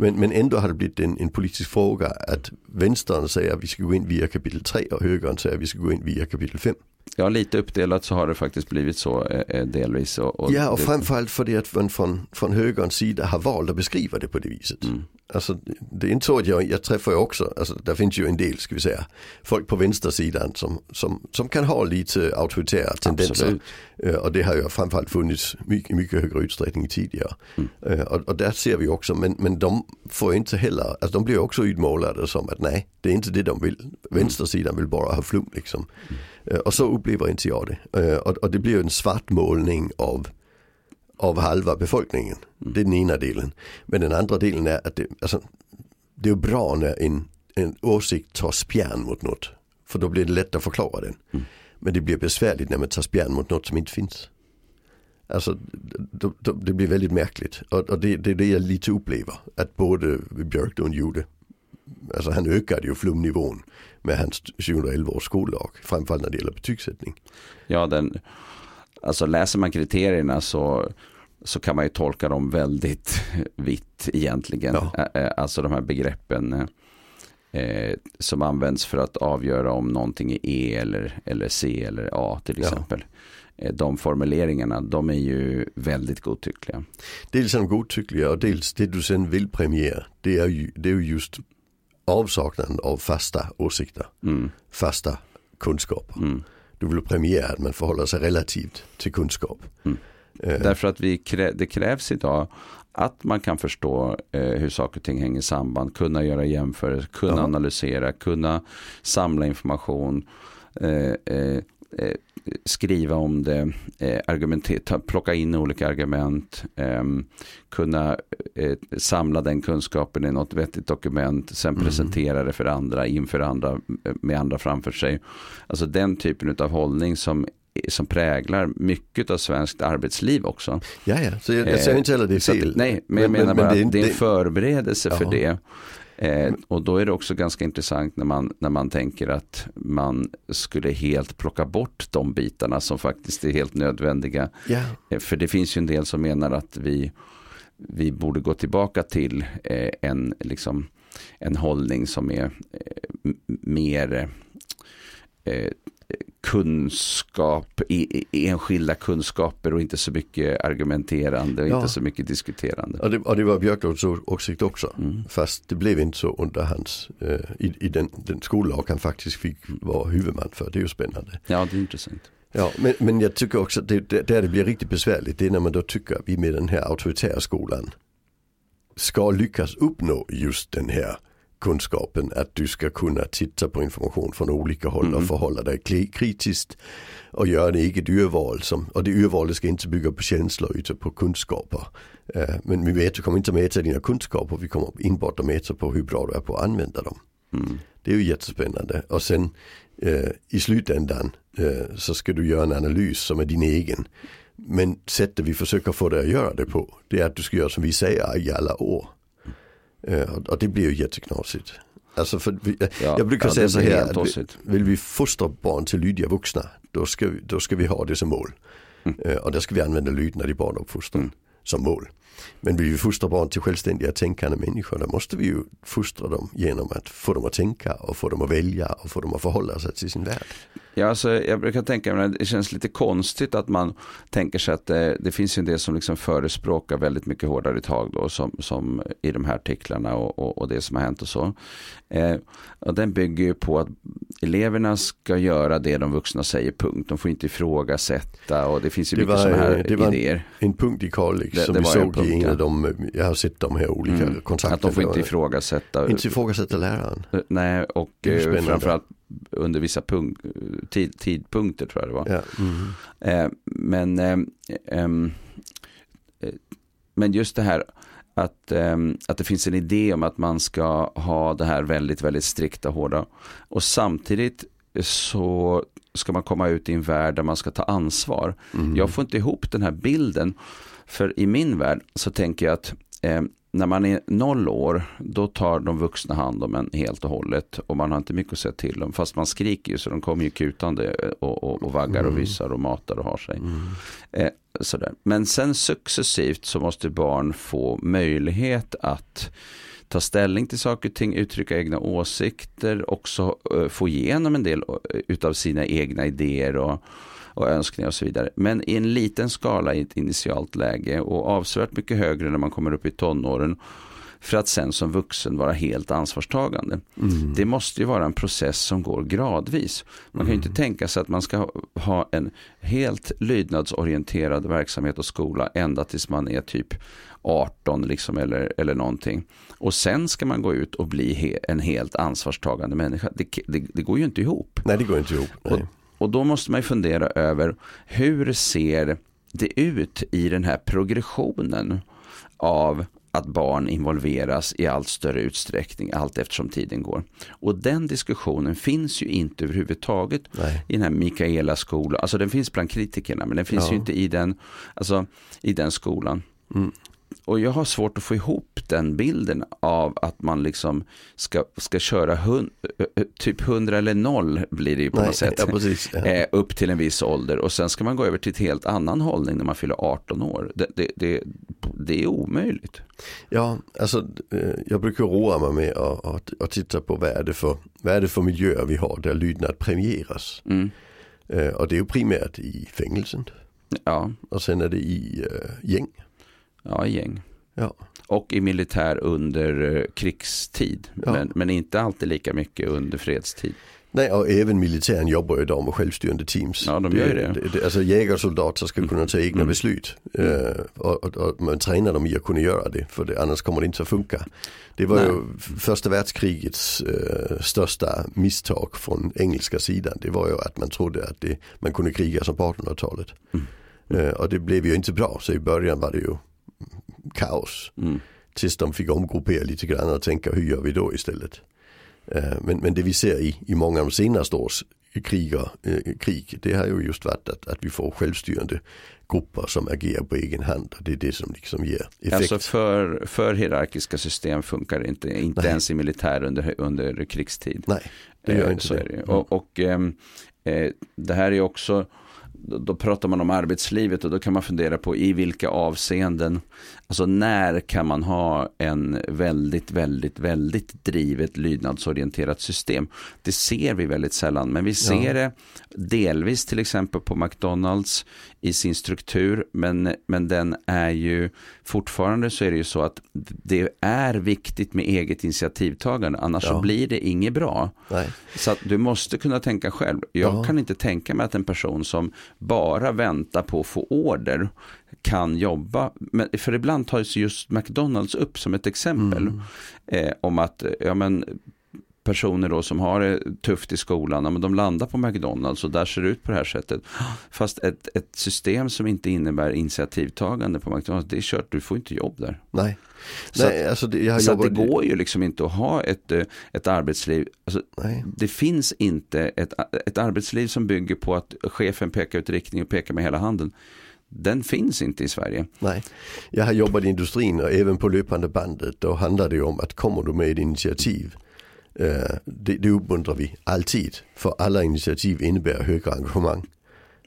S2: Men, men ändå har det blivit en, en politisk fråga att vänstern säger att vi ska gå in via kapitel 3 och högern säger att vi ska gå in via kapitel 5.
S1: Ja, lite uppdelat så har det faktiskt blivit så eh, delvis. Och,
S2: och ja, och framförallt för det att man från, från högerns sida har valt att beskriva det på det viset. Mm. Alltså, det är inte så att jag, jag träffar ju också, alltså, där finns ju en del, ska vi säga, folk på vänstersidan som, som, som kan ha lite auktoritära tendenser. Uh, och det har ju framförallt funnits mycket, mycket högre utsträckning tidigare. Mm. Uh, och, och, där ser vi också, men, men de får inte heller, alltså de blir också utmålade som att nej, det är inte det de vill. Vänstersidan vill bara ha flum liksom. Mm. Uh, och så upplever inte jag det. och, och det blir en svartmålning av av halva befolkningen. Mm. Det är den ena delen. Men den andra delen är att det, alltså, det är bra när en, en åsikt tar spjärn mot något. För då blir det lätt att förklara den. Mm. Men det blir besvärligt när man tar spjärn mot något som inte finns. Alltså då, då, det blir väldigt märkligt. Och, och det, det är det jag lite upplever. Att både Björklund gjorde. Alltså han ökade ju flumnivån med hans 2011 års skollag. Framförallt när det gäller betygssättning.
S1: Ja, den, Alltså läser man kriterierna så, så kan man ju tolka dem väldigt vitt egentligen. Ja. Alltså de här begreppen eh, som används för att avgöra om någonting är E eller, eller C eller A till exempel. Ja. De formuleringarna, de är ju väldigt godtyckliga.
S2: Dels är de godtyckliga och dels det du sen vill premiera, det är ju, det är ju just avsaknaden av fasta åsikter, mm. fasta kunskaper. Mm du vill premiera att man förhåller sig relativt till kunskap. Mm.
S1: Eh. Därför att vi krä det krävs idag att man kan förstå eh, hur saker och ting hänger samman, kunna göra jämförelser, kunna ja. analysera, kunna samla information, eh, eh, eh skriva om det, eh, argumentera, plocka in olika argument, eh, kunna eh, samla den kunskapen i något vettigt dokument, sen mm. presentera det för andra, inför andra, med andra framför sig. Alltså den typen av hållning som som präglar mycket av svenskt arbetsliv också.
S2: Ja, ja. så jag, jag säger inte heller det är fel.
S1: Nej, men jag men, menar men, bara men det, att det är en förberedelse det, för det. Eh, och då är det också ganska intressant när man, när man tänker att man skulle helt plocka bort de bitarna som faktiskt är helt nödvändiga. Yeah. Eh, för det finns ju en del som menar att vi, vi borde gå tillbaka till eh, en, liksom, en hållning som är eh, mer eh, kunskap, i, enskilda kunskaper och inte så mycket argumenterande och ja. inte så mycket diskuterande.
S2: Och det, och det var Björklunds åsikt också. Mm. Fast det blev inte så under hans, eh, i, i, den, den skollag han faktiskt fick vara huvudman för. Det är ju spännande.
S1: Ja, det är intressant.
S2: Ja, men, men jag tycker också att det, det, där det blir riktigt besvärligt det är när man då tycker att vi med den här auktoritära skolan ska lyckas uppnå just den här kunskapen att du ska kunna titta på information från olika håll och förhålla dig kritiskt och göra det eget urval. Som, och det urvalet ska inte bygga på känslor utan på kunskaper. Uh, men vi vet, vi kommer inte mäta dina kunskaper, vi kommer enbart att mäta på hur bra du är på att använda dem. Mm. Det är ju jättespännande. Och sen uh, i slutändan uh, så ska du göra en analys som är din egen. Men sättet vi försöker få dig att göra det på, det är att du ska göra som vi säger i alla år. Eh, och det blir ju jätteknasigt. Alltså för vi, ja, jag brukar ja, säga så här, vill, vill vi fostra barn till lydiga vuxna, då ska, vi, då ska vi ha det som mål. Mm. Eh, och då ska vi använda lydnad i barnuppfostran mm. som mål. Men vill vi fostra barn till självständiga tänkande människor, då måste vi ju fostra dem genom att få dem att tänka och få dem att välja och få dem att förhålla sig till sin värld.
S1: Ja, alltså, jag brukar tänka mig att det känns lite konstigt att man tänker sig att det, det finns en del som liksom förespråkar väldigt mycket hårdare tag då, som, som i de här artiklarna och, och, och det som har hänt och så. Eh, och den bygger ju på att eleverna ska göra det de vuxna säger, punkt. De får inte ifrågasätta och det finns ju det mycket sådana här det var idéer.
S2: En, en punkt i Kalix som vi såg av de, jag har sett de här olika mm. kontrakten.
S1: Att de får inte ifrågasätta.
S2: Inte ifrågasätta läraren.
S1: Eh, nej, och eh, framförallt under vissa punkt, tid, tidpunkter tror jag det var. Ja. Mm. Men, eh, ehm, eh, men just det här att, ehm, att det finns en idé om att man ska ha det här väldigt, väldigt strikta hårda. Och samtidigt så ska man komma ut i en värld där man ska ta ansvar. Mm. Jag får inte ihop den här bilden. För i min värld så tänker jag att eh, när man är noll år, då tar de vuxna hand om en helt och hållet. Och man har inte mycket att säga till dem. Fast man skriker ju så de kommer ju kutande och, och, och vaggar mm. och vissar och matar och har sig. Mm. Eh, sådär. Men sen successivt så måste barn få möjlighet att ta ställning till saker och ting, uttrycka egna åsikter, också uh, få igenom en del uh, utav sina egna idéer och och önskningar och så vidare. Men i en liten skala i ett initialt läge och avsevärt mycket högre när man kommer upp i tonåren för att sen som vuxen vara helt ansvarstagande. Mm. Det måste ju vara en process som går gradvis. Man kan ju inte mm. tänka sig att man ska ha en helt lydnadsorienterad verksamhet och skola ända tills man är typ 18 liksom eller, eller någonting. Och sen ska man gå ut och bli he, en helt ansvarstagande människa. Det, det, det, går ju inte ihop.
S2: Nej, det går inte ihop.
S1: Och, och då måste man fundera över hur ser det ut i den här progressionen av att barn involveras i allt större utsträckning allt eftersom tiden går. Och den diskussionen finns ju inte överhuvudtaget Nej. i den här Mikaela skolan. Alltså den finns bland kritikerna men den finns ja. ju inte i den, alltså, i den skolan. Mm och jag har svårt att få ihop den bilden av att man liksom ska, ska köra hund, typ 100 eller 0 blir det ju på Nej, något sätt.
S2: Ja, ja.
S1: Eh, upp till en viss ålder och sen ska man gå över till en helt annan hållning när man fyller 18 år. Det, det, det, det är omöjligt.
S2: Ja, alltså eh, jag brukar roa mig med att, att, att titta på vad är, det för, vad är det för miljöer vi har där lydnad premieras. Mm. Eh, och det är ju primärt i fängelsen. Ja. Och sen är det i gäng.
S1: Ja, i gäng. Ja. Och i militär under eh, krigstid. Ja. Men, men inte alltid lika mycket under fredstid.
S2: Nej, och även militären jobbar ju idag med självstyrande teams.
S1: Ja, de gör det.
S2: det, det alltså jägarsoldater ska mm. kunna ta egna mm. beslut. Mm. Uh, och, och, och, man tränar dem i att kunna göra det, för det, annars kommer det inte att funka. Det var Nej. ju första världskrigets uh, största misstag från engelska sidan. Det var ju att man trodde att det, man kunde kriga som på 1800-talet. Mm. Uh, och det blev ju inte bra, så i början var det ju kaos. Mm. Tills de fick omgruppera lite grann och tänka hur gör vi då istället. Uh, men, men det vi ser i, i många av de senaste års kriger, uh, krig det har ju just varit att, att vi får självstyrande grupper som agerar på egen hand. Och det är det som liksom ger effekt.
S1: Alltså för, för hierarkiska system funkar det inte, inte Nej. ens i militär under, under krigstid.
S2: Nej, det gör inte
S1: så det. det. Och, och ehm, eh, det här är också då pratar man om arbetslivet och då kan man fundera på i vilka avseenden, alltså när kan man ha en väldigt, väldigt, väldigt drivet lydnadsorienterat system. Det ser vi väldigt sällan, men vi ser ja. det delvis till exempel på McDonalds i sin struktur, men, men den är ju fortfarande så är det ju så att det är viktigt med eget initiativtagande, annars ja. så blir det inget bra. Nej. Så att du måste kunna tänka själv. Jag ja. kan inte tänka mig att en person som bara väntar på att få order kan jobba. Men, för ibland tas just McDonalds upp som ett exempel. Mm. Eh, om att ja, men, personer då som har det tufft i skolan, men de landar på McDonalds och där ser det ut på det här sättet. Fast ett, ett system som inte innebär initiativtagande på McDonalds, det är kört, du får inte jobb där.
S2: Nej.
S1: Så, Nej, alltså det, så det går ju liksom inte att ha ett, eh, ett arbetsliv. Alltså, det finns inte ett, ett arbetsliv som bygger på att chefen pekar ut riktning och pekar med hela handen den finns inte i Sverige.
S2: Nej, jag har jobbat i industrin och även på löpande bandet. Då handlar det om att kommer du med ett initiativ det, det uppmuntrar vi alltid. För alla initiativ innebär högre engagemang.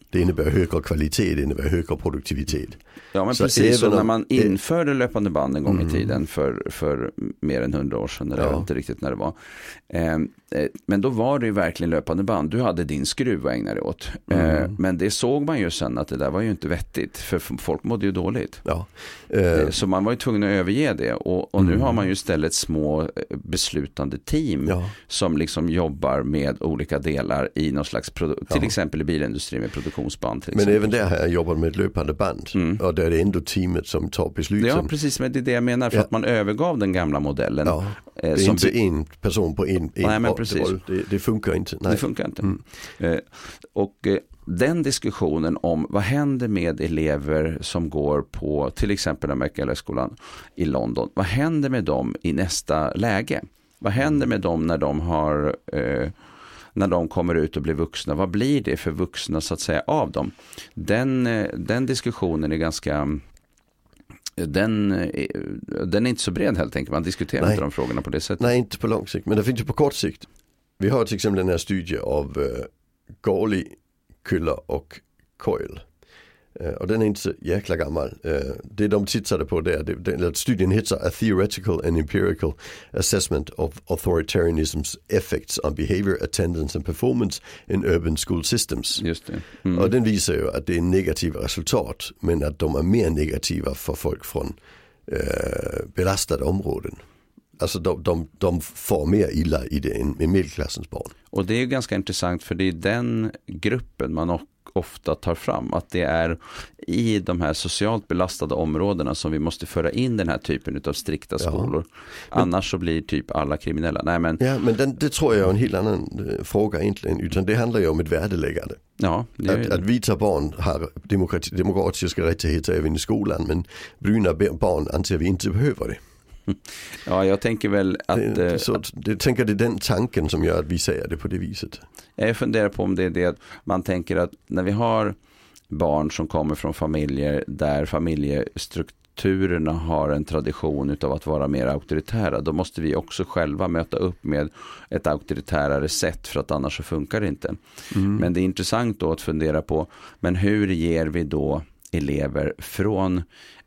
S2: Det innebär högre kvalitet, det innebär högre produktivitet.
S1: Ja men så precis, så när man införde löpande band en gång mm. i tiden för, för mer än hundra år sedan, eller ja. inte riktigt när det var. Eh, men då var det ju verkligen löpande band, du hade din skruv att ägna dig åt. Eh, mm. men det såg man ju sen att det där var ju inte vettigt, för folk mådde ju dåligt. Ja. Eh. Så man var ju tvungen att överge det och, och nu mm. har man ju istället små beslutande team ja. som liksom jobbar med olika delar i någon slags, till exempel i bilindustrin med produktionsband.
S2: men även där har jag jobbat med löpande band. Mm. Och där är det ändå teamet som tar besluten.
S1: Ja, precis, men det är det jag menar, för ja. att man övergav den gamla modellen. Ja,
S2: det är som inte en person på en, en Nej, precis. Det, det, funkar inte.
S1: Nej. Det funkar inte. Mm. Eh, och eh, den diskussionen om vad händer med elever som går på till exempel Amerikalässkolan i London. Vad händer med dem i nästa läge? Vad händer med dem när de har eh, när de kommer ut och blir vuxna, vad blir det för vuxna så att säga av dem? Den, eh, den diskussionen är ganska den, eh, den är inte så bred helt enkelt, man diskuterar Nej. inte de frågorna på det sättet.
S2: Nej, inte på lång sikt, men det finns ju på kort sikt. Vi har till exempel den här studien av uh, Gorley, Kyller och Eh, och den är inte så jäkla gammal. Eh, det de tittade på där, det, studien heter A Theoretical and Empirical Assessment of Authoritarianism's Effects on Behavior, Attendance and Performance in Urban School Systems.
S1: Just.
S2: Mm. Och den visar ju att det är negativa resultat men att de är mer negativa för folk från eh, belastade områden. Alltså de, de, de får mer illa i det än medelklassens barn.
S1: Och det är ganska intressant för det är den gruppen man ofta tar fram. Att det är i de här socialt belastade områdena som vi måste föra in den här typen av strikta skolor. Ja. Annars så blir typ alla kriminella. Nej, men...
S2: Ja, men den, det tror jag är en helt annan eh, fråga egentligen. Utan det handlar ju om ett värdeläggande.
S1: Ja,
S2: att, att vita barn har demokrati, demokratiska rättigheter även i skolan. Men bruna barn anser vi inte behöver det.
S1: Ja, jag tänker väl att... Det,
S2: eh, så, jag tänker det är den tanken som gör att vi säger det på det viset.
S1: Jag funderar på om det är det att man tänker att när vi har barn som kommer från familjer där familjestrukturerna har en tradition av att vara mer auktoritära. Då måste vi också själva möta upp med ett auktoritärare sätt för att annars så funkar det inte. Mm. Men det är intressant då att fundera på, men hur ger vi då elever från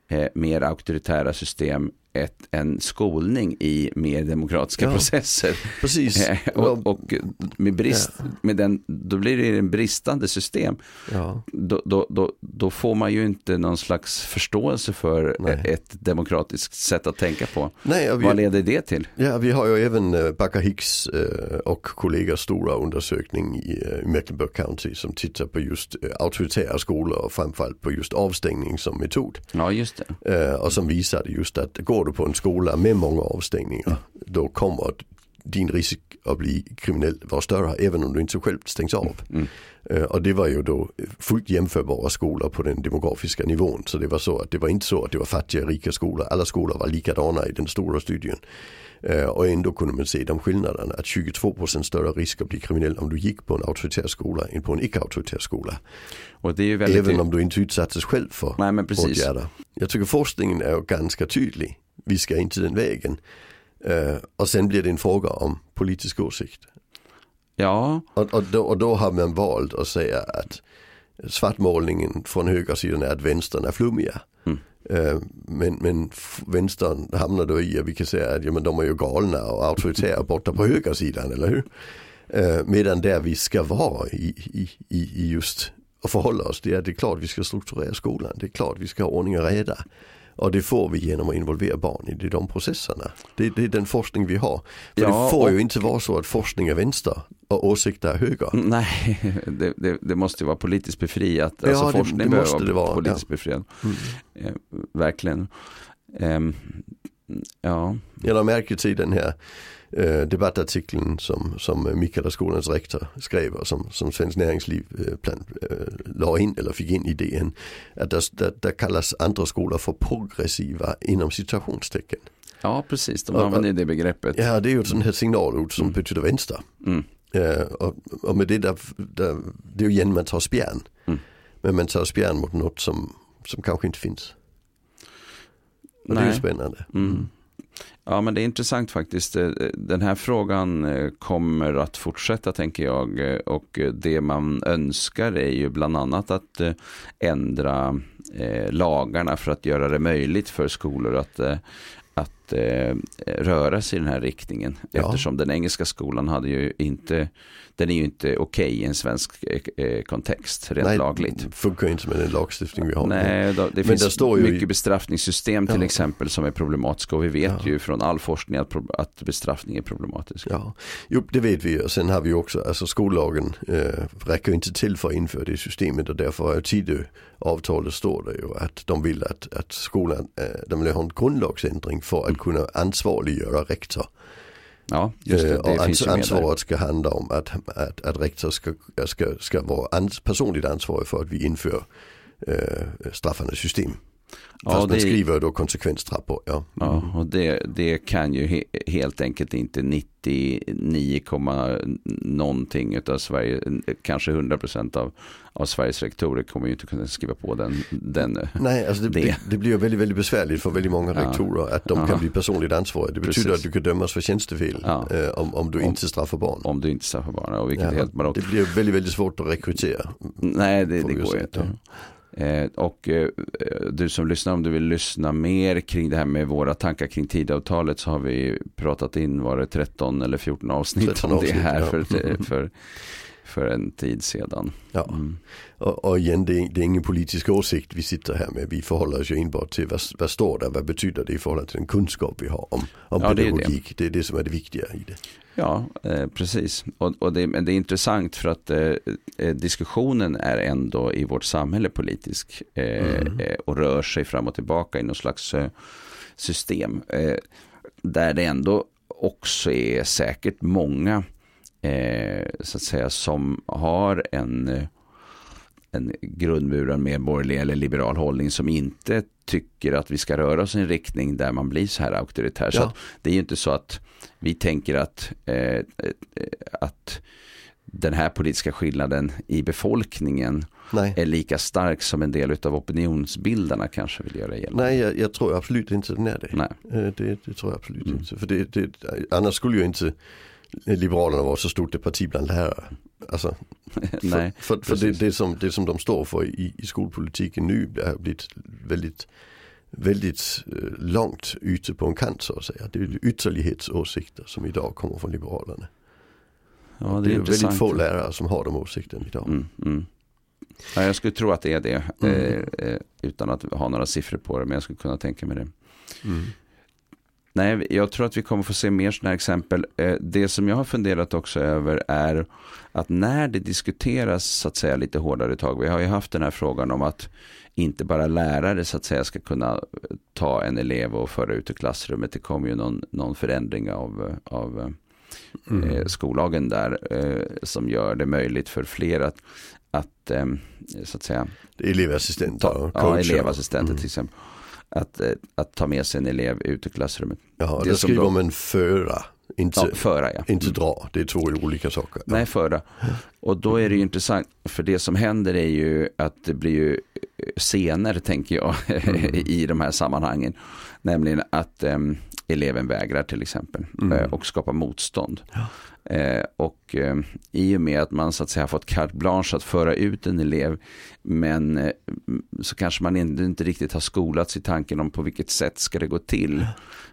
S1: eh, mer auktoritära system ett, en skolning i mer demokratiska ja, processer.
S2: Precis.
S1: och, och, med brist, med den, då blir det en bristande system. Ja. Då, då, då, då, får man ju inte någon slags förståelse för Nej. ett demokratiskt sätt att tänka på. Nej, vi, Vad leder det till?
S2: Ja, vi har ju även eh, Backa Hicks eh, och kollegor stora undersökning i eh, Mecklenburg County som tittar på just auktoritära skolor och framförallt på just avstängning som metod.
S1: Ja, just det.
S2: Och som visade just att går går du på en skola med många avstängningar då kommer din risk att bli kriminell vara större även om du inte själv stängs av. Mm. Och det var ju då fullt jämförbara skolor på den demografiska nivån. Så det var så att det var inte så att det var fattiga rika skolor. Alla skolor var likadana i den stora studien. Och ändå kunde man se de skillnaderna att 22% större risk att bli kriminell om du gick på en auktoritär skola än på en icke-auktoritär skola. Och det är ju väldigt... Även om du inte utsattes själv för Nej, men precis. åtgärder. Jag tycker forskningen är ganska tydlig vi ska inte den vägen. Uh, och sen blir det en fråga om politisk åsikt.
S1: Ja.
S2: Och, och, då, och då har man valt att säga att svartmålningen från högersidan är att vänstern är flummiga. Mm. Uh, men, men vänstern hamnar då i att vi kan säga att ja, men de är ju galna och auktoritära borta på högersidan, eller hur? Uh, medan där vi ska vara i, i, i just och förhålla oss, det är, det är klart vi ska strukturera skolan, det är klart vi ska ha ordning och reda. Och det får vi genom att involvera barn i de processerna. Det, det är den forskning vi har. För ja, det får och... ju inte vara så att forskning är vänster och åsikter är höger.
S1: Nej, det, det, det måste vara politiskt befriat. Ja, alltså forskning det, behöver måste vara politiskt ja. befriad. Mm. Eh, verkligen. Um, ja.
S2: Jag har märkt i den här eh, debattartikeln som, som Mikaela skolans rektor skrev och som, som Svenskt Näringsliv eh, plan, eh, la in eller fick in i DN. Att där, där, där kallas andra skolor för progressiva inom situationstecken.
S1: Ja precis, de använder det begreppet.
S2: Ja det är ju ett sånt här signalord som mm. betyder vänster. Mm. Eh, och, och, med det där, där, det är ju igen man tar spjärn. Mm. Men man tar spjärn mot något som, som kanske inte finns. Och Nej. det är ju spännande. Mm.
S1: Ja, men det är intressant faktiskt. Eh, den här frågan eh, kommer att fortsätta tänker jag. Eh, och det man önskar är ju bland annat att ändra lagarna för att göra det möjligt för skolor att, att röra sig i den här riktningen. Ja. Eftersom den engelska skolan hade ju inte den är ju inte okej okay i en svensk eh, eh, kontext rent
S2: Nej,
S1: lagligt.
S2: funkar inte med den lagstiftning vi har.
S1: Nej, då, det Men finns står mycket i... bestraffningssystem till ja. exempel som är problematiska och vi vet ja. ju från all forskning att, att bestraffning är problematisk.
S2: Ja, jo det vet vi och sen har vi också, alltså skollagen eh, räcker inte till för att införa det systemet och därför är Tidöavtalet står det ju att de vill att, att skolan, eh, de vill ha en grundlagsändring för att kunna ansvariggöra rektor
S1: Ja, just det. det
S2: och ans ansvaret ska handla om att, att, att rektor ska, ska, ska vara ans personligt ansvarig för att vi inför eh, straffande system. Ja, Fast man skriver då konsekvenstrappor. Ja,
S1: ja och det, det kan ju he helt enkelt inte 99, någonting av Sverige, kanske 100 procent av, av Sveriges rektorer kommer ju inte kunna skriva på den. den
S2: Nej, alltså det, det. det, det blir väldigt, väldigt besvärligt för väldigt många rektorer ja. att de ja. kan bli personligt ansvariga. Det betyder Precis. att du kan dömas för tjänstefel ja. eh, om, om du om, inte straffar barn.
S1: Om du inte straffar barn, och vilket ja, helt
S2: barockt. Det blir väldigt, väldigt svårt att rekrytera.
S1: Nej, det, det går inte. Eh, och eh, du som lyssnar, om du vill lyssna mer kring det här med våra tankar kring tidavtalet så har vi pratat in, var det 13 eller 14 avsnitt 13 om det här ja. för, för för en tid sedan.
S2: Ja. Mm. Och, och, igen, det är, det är, ingen politisk åsikt vi sitter här med. Vi förhåller oss ju enbart till vad, vad står där, vad betyder det i förhållande till den kunskap vi har om, om ja, pedagogik. Det är det. det är det som är det viktiga i det.
S1: Ja, eh, precis. Och, och det, men det är intressant för att eh, eh diskussionen är ändå i vårt samhälle politisk eh, mm. Eh, och rör sig fram och tillbaka i någon slags eh, system. där det ändå också är säkert många så att säga som har en en grundmurad medborgerlig eller liberal hållning som inte tycker att vi ska röra oss i en riktning där man blir så här auktoritär. Ja. Så det är ju inte så att vi tänker att, eh, att den här politiska skillnaden i befolkningen Nej. är lika stark som en del av opinionsbildarna kanske vill göra gällande.
S2: Nej, jag, jag tror absolut inte den är det. Nej. Eh, det, det tror jag absolut mm. inte. För det, det, annars skulle ju inte Liberalerna vara så stort ett parti bland lärare. Alltså, Nej, för, för, för det, det, som, det som de står för i, i skolpolitiken nu har blivit väldigt väldigt eh, långt ute på en kant så att säga. Det är ytterlighetsåsikter som idag kommer från Liberalerna. Ja, det, är, det är väldigt få lärare som har de åsikterna idag. Mm, mm.
S1: Ja, jag skulle tro att det är det. Mm. Eh, eh, utan att ha några siffror på det. Men jag skulle kunna tänka mig det. Mm. Nej, jag tror att vi kommer få se mer sådana här exempel. Eh, det som jag har funderat också över är att när det diskuteras så att säga lite hårdare tag. Vi har ju haft den här frågan om att inte bara lärare så att säga ska kunna ta en elev och föra ut i klassrummet. Det kommer ju någon, någon förändring av, av mm. eh, skollagen där eh, som gör det möjligt för fler att, att eh, så att säga.
S2: Elevassistenter.
S1: Ta, ja, elevassistenter mm. till exempel att, eh, att ta med sig en elev ut i klassrummet.
S2: Ja, det, skriver de... om en föra. Inte,
S1: ja, föra, ja.
S2: inte mm. dra, det är två olika saker.
S1: Ja. Nej, föra. Och då är det ju intressant, för det som händer är ju att det blir ju scener, tänker jag, mm. i de här sammanhangen. Nämligen att um, eleven vägrar till exempel mm. Eh, och skapar motstånd. Ja. Eh, och eh, i och med att man så att säga har fått carte blanche att föra ut en elev men eh, så kanske man inte, inte riktigt har skolats i tanken om på vilket sätt ska det gå till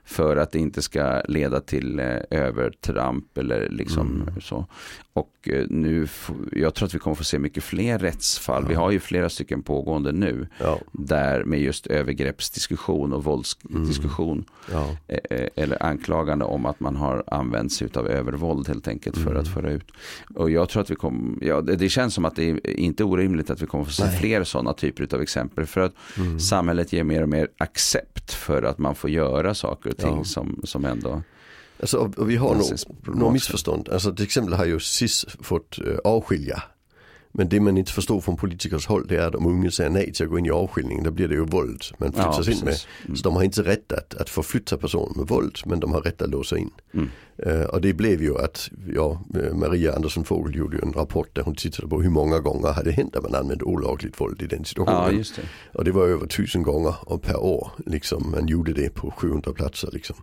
S1: för att det inte ska leda till eh, övertramp eller liksom mm. så. Och eh, nu, jag tror att vi kommer få se mycket fler rättsfall. Ja. Vi har ju flera stycken pågående nu. Ja. Där med just övergreppsdiskussion och våldsdiskussion. Mm. Ja. Eh, eller anklagande om att man har använt sig av övervåld helt enkelt för mm. att föra ut. Och jag tror att vi kommer, ja, det, det, känns som att det är inte orimligt att vi kommer få se Nej. fler sådana typer av exempel. För att mm. samhället ger mer och mer accept för att man får göra saker och ting som, som ändå
S2: Alltså, och vi har no missförstånd. Alltså till exempel har ju SIS fått uh, avskilja. Men det man inte förstår från politikers håll det är att om unga säger nej till att gå in i avskiljning då blir det ju våld man flyttas ja, in med. Mm. Så de har inte rätt att, att förflytta personen med våld men de har rätt att låsa in. Mm. Uh, och det blev ju att, ja, Maria Andersson Fogel gjorde ju en rapport där hon tittade på hur många gånger hade det hänt att man använde olagligt våld i den situationen. Ja, det. Och det var över tusen gånger per år, liksom man gjorde det på 700 platser liksom.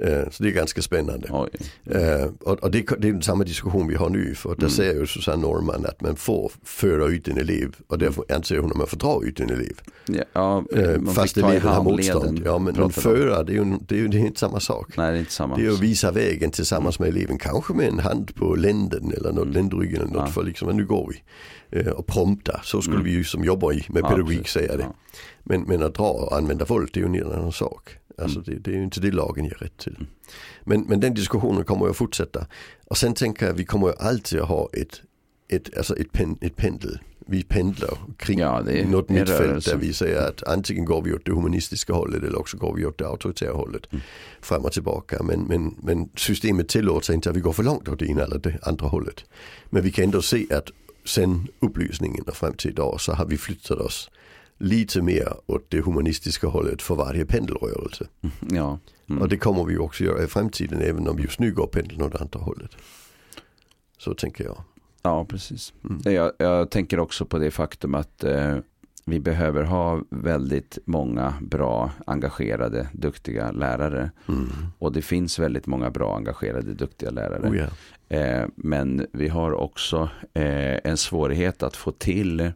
S2: Eh, så det är ganska spännande. Mm. Och det, är samma diskussion vi har nu. För där mm. säger ju Susanne Norman att man får föra ut en elev och därför anser hon att man får dra ut en elev.
S1: Ja,
S2: eh, Fast eleven har motstånd. Ja, men, men föra det är, ju, det är ju det är inte samma sak.
S1: Nej, det är inte samma.
S2: Det är att visa vägen tillsammans med eleven. Kanske med en hand på länden eller något, mm. ländryggen eller något ja. för liksom, nu går vi. Och prompta, så skulle mm. vi ju som jobbar i med pedagogik ja, säga det. Men, men att dra och använda våld det är ju en annan sak. Alltså det, det, är ju inte det lagen ger rätt till. Men, men den diskussionen kommer att fortsätta. Och sen tänker jag vi kommer alltid att ha ett, ett, alltså ett, pen, ett pendel. Vi pendlar kring ja, det något mittfält där vi säger att antingen går vi åt det humanistiska hållet eller också går vi åt det auktoritära hållet. Mm. Fram och tillbaka. Men, men, men systemet tillåter inte att vi går för långt åt det ena eller det andra hållet. Men vi kan ändå se att sen upplysningen och fram till idag så har vi flyttat oss lite mer åt det humanistiska hållet för varje pendelrörelse. Ja. Mm. Och det kommer vi också göra i framtiden även om just nu går pendeln åt andra hållet. Så tänker jag.
S1: Ja, precis. Mm. Jag, jag, tänker också på det faktum att eh, vi behöver ha väldigt många bra, engagerade, duktiga lärare. Mm. Och det finns väldigt många bra, engagerade, duktiga lärare. Oh, yeah. eh, men vi har också eh, en svårighet att få till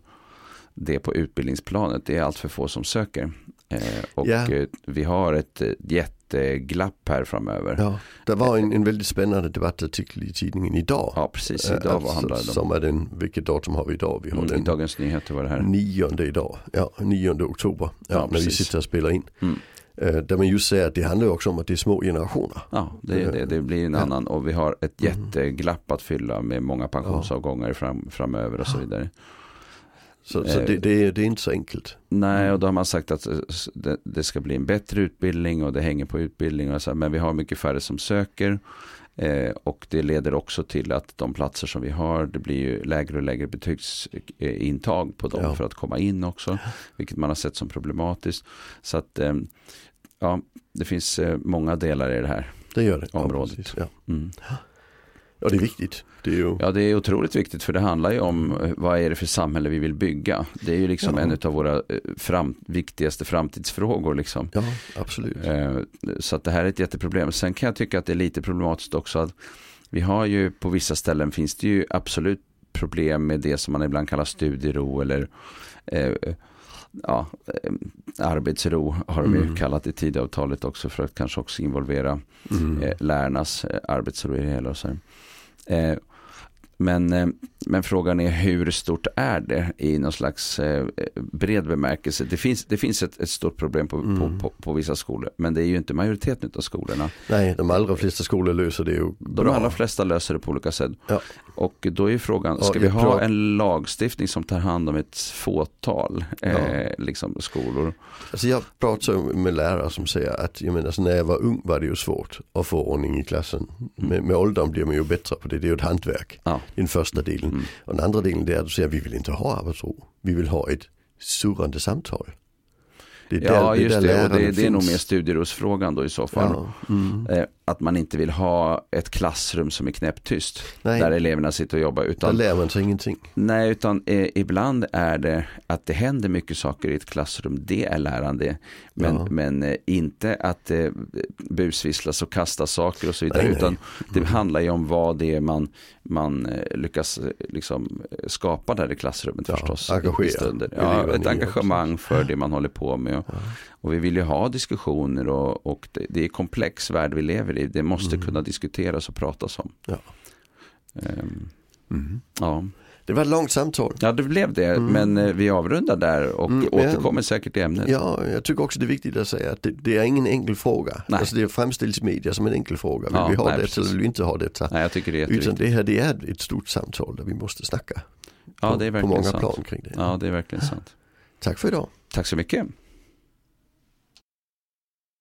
S1: det på utbildningsplanet. Det är allt för få som söker. Eh, och yeah. vi har ett jätteglapp här framöver.
S2: Ja, det var en, en väldigt spännande debattartikel i tidningen idag.
S1: Ja, precis. Idag vad handlar det om?
S2: Som är den, vilket datum har vi idag? Vi har
S1: Mm,
S2: den
S1: I Dagens Nyheter var det här.
S2: nionde idag. Ja, nionde oktober. Ja,
S1: Ja,
S2: när vi sitter och spelar in.
S1: Mm.
S2: Eh, där man just säger att det handlar också om att det är små generationer.
S1: Ja, det, det, det blir en annan och vi har ett
S2: Mm.
S1: jätteglapp att fylla med många pensionsavgångar fram, framöver och så vidare.
S2: Så, så
S1: Eh.
S2: det, det, är, det är inte så enkelt.
S1: Nej, och då har man sagt att eh, det, det ska bli en bättre utbildning och det hänger på utbildning. Och så, men vi har mycket färre som söker. Eh, och det leder också till att de platser som vi har, det blir ju lägre och lägre betygsintag på dem
S2: Ja.
S1: för att komma in också. Vilket man har sett som problematiskt. Så att, eh, ja, det finns eh, många delar i det här.
S2: Det gör det.
S1: Området.
S2: Ja, precis. ja.
S1: Mm.
S2: Ja, det är viktigt. Det är ju,
S1: Ja, det är otroligt viktigt för det handlar ju om eh, vad är det för samhälle vi vill bygga. Det är ju liksom
S2: Ja.
S1: en av våra eh, fram, viktigaste framtidsfrågor. Liksom.
S2: ja absolut.
S1: Eh, Så att det här är ett jätteproblem. Sen kan jag tycka att det är lite problematiskt också att vi har ju på vissa ställen finns det ju absolut problem med det som man ibland kallar studiero eller eh, ja, arbetsro har de
S2: Mm.
S1: kallat i tidavtalet också för att kanske också involvera
S2: Mm.
S1: eh, lärarnas eh, arbetsro i det hela. Och så här. Eh, men eh, men frågan är hur stort är det i någon slags eh, bred bemärkelse. Det finns, det finns ett, ett stort problem på,
S2: Mm.
S1: på, på, på vissa skolor. Men det är ju inte majoriteten av skolorna.
S2: Nej, de allra flesta skolor löser det ju
S1: De
S2: bra.
S1: allra flesta löser det på olika sätt.
S2: Ja.
S1: Och då är frågan,
S2: Ja,
S1: ska vi
S2: jag
S1: ha en lagstiftning som tar hand om ett fåtal eh,
S2: Ja.
S1: liksom, skolor?
S2: Alltså jag pratar med lärare som säger att jag menar, alltså när jag var ung var det ju svårt att få ordning i klassen. Med, med åldern blir man ju bättre på det, det är ju ett hantverk.
S1: Ja.
S2: Den första delen.
S1: Mm.
S2: Och den andra delen det är att du säger att vi vill inte ha arbetsro. Vi vill ha ett surrande samtal. Det
S1: Ja,
S2: där-
S1: just
S2: där
S1: det. Och det, det är nog mer studierosfrågan då i så fall.
S2: Ja. Mm.
S1: Eh, att man inte vill ha ett klassrum som är knäpptyst.
S2: Nej,
S1: Där eleverna sitter och jobbar.
S2: där
S1: Utan,
S2: lär man sig ingenting.
S1: nej, utan eh, ibland är det att det händer mycket saker i ett klassrum. Det är lärande. Men,
S2: Ja.
S1: men eh, inte att eh, busvisslas och kasta saker och så vidare.
S2: Nej, nej.
S1: Utan det
S2: Mm.
S1: handlar ju om vad det är man, man eh, lyckas eh, liksom, eh, skapa där i klassrummet
S2: Ja,
S1: förstås.
S2: engagera
S1: i stunder. Ja, ett engagemang för det man håller på med. Och,
S2: Ja.
S1: och vi vill ju ha diskussioner och, och det, det är komplex värld vi lever i. Det måste
S2: Mm.
S1: kunna diskuteras och pratas om.
S2: Ja.
S1: Ehm,
S2: Mm.
S1: ja.
S2: Det var ett långt samtal.
S1: ja, det blev det.
S2: Mm.
S1: Men eh, vi avrundar där och
S2: Mm,
S1: återkommer säkert i ämnet.
S2: Ja, jag tycker också det är viktigt att säga att det, det är ingen enkel fråga.
S1: Nej.
S2: Alltså det framställs i media som en enkel fråga. Vill
S1: Ja,
S2: vi ha
S1: nej,
S2: detta
S1: precis.
S2: eller vill vi inte ha detta?
S1: Nej, jag tycker det är
S2: Utan det här det är ett stort samtal där vi måste snacka.
S1: Ja,
S2: på,
S1: det är
S2: på
S1: verkligen
S2: många
S1: sant.
S2: plan kring det.
S1: Ja, det är verkligen sant.
S2: Tack för idag.
S1: Tack så mycket.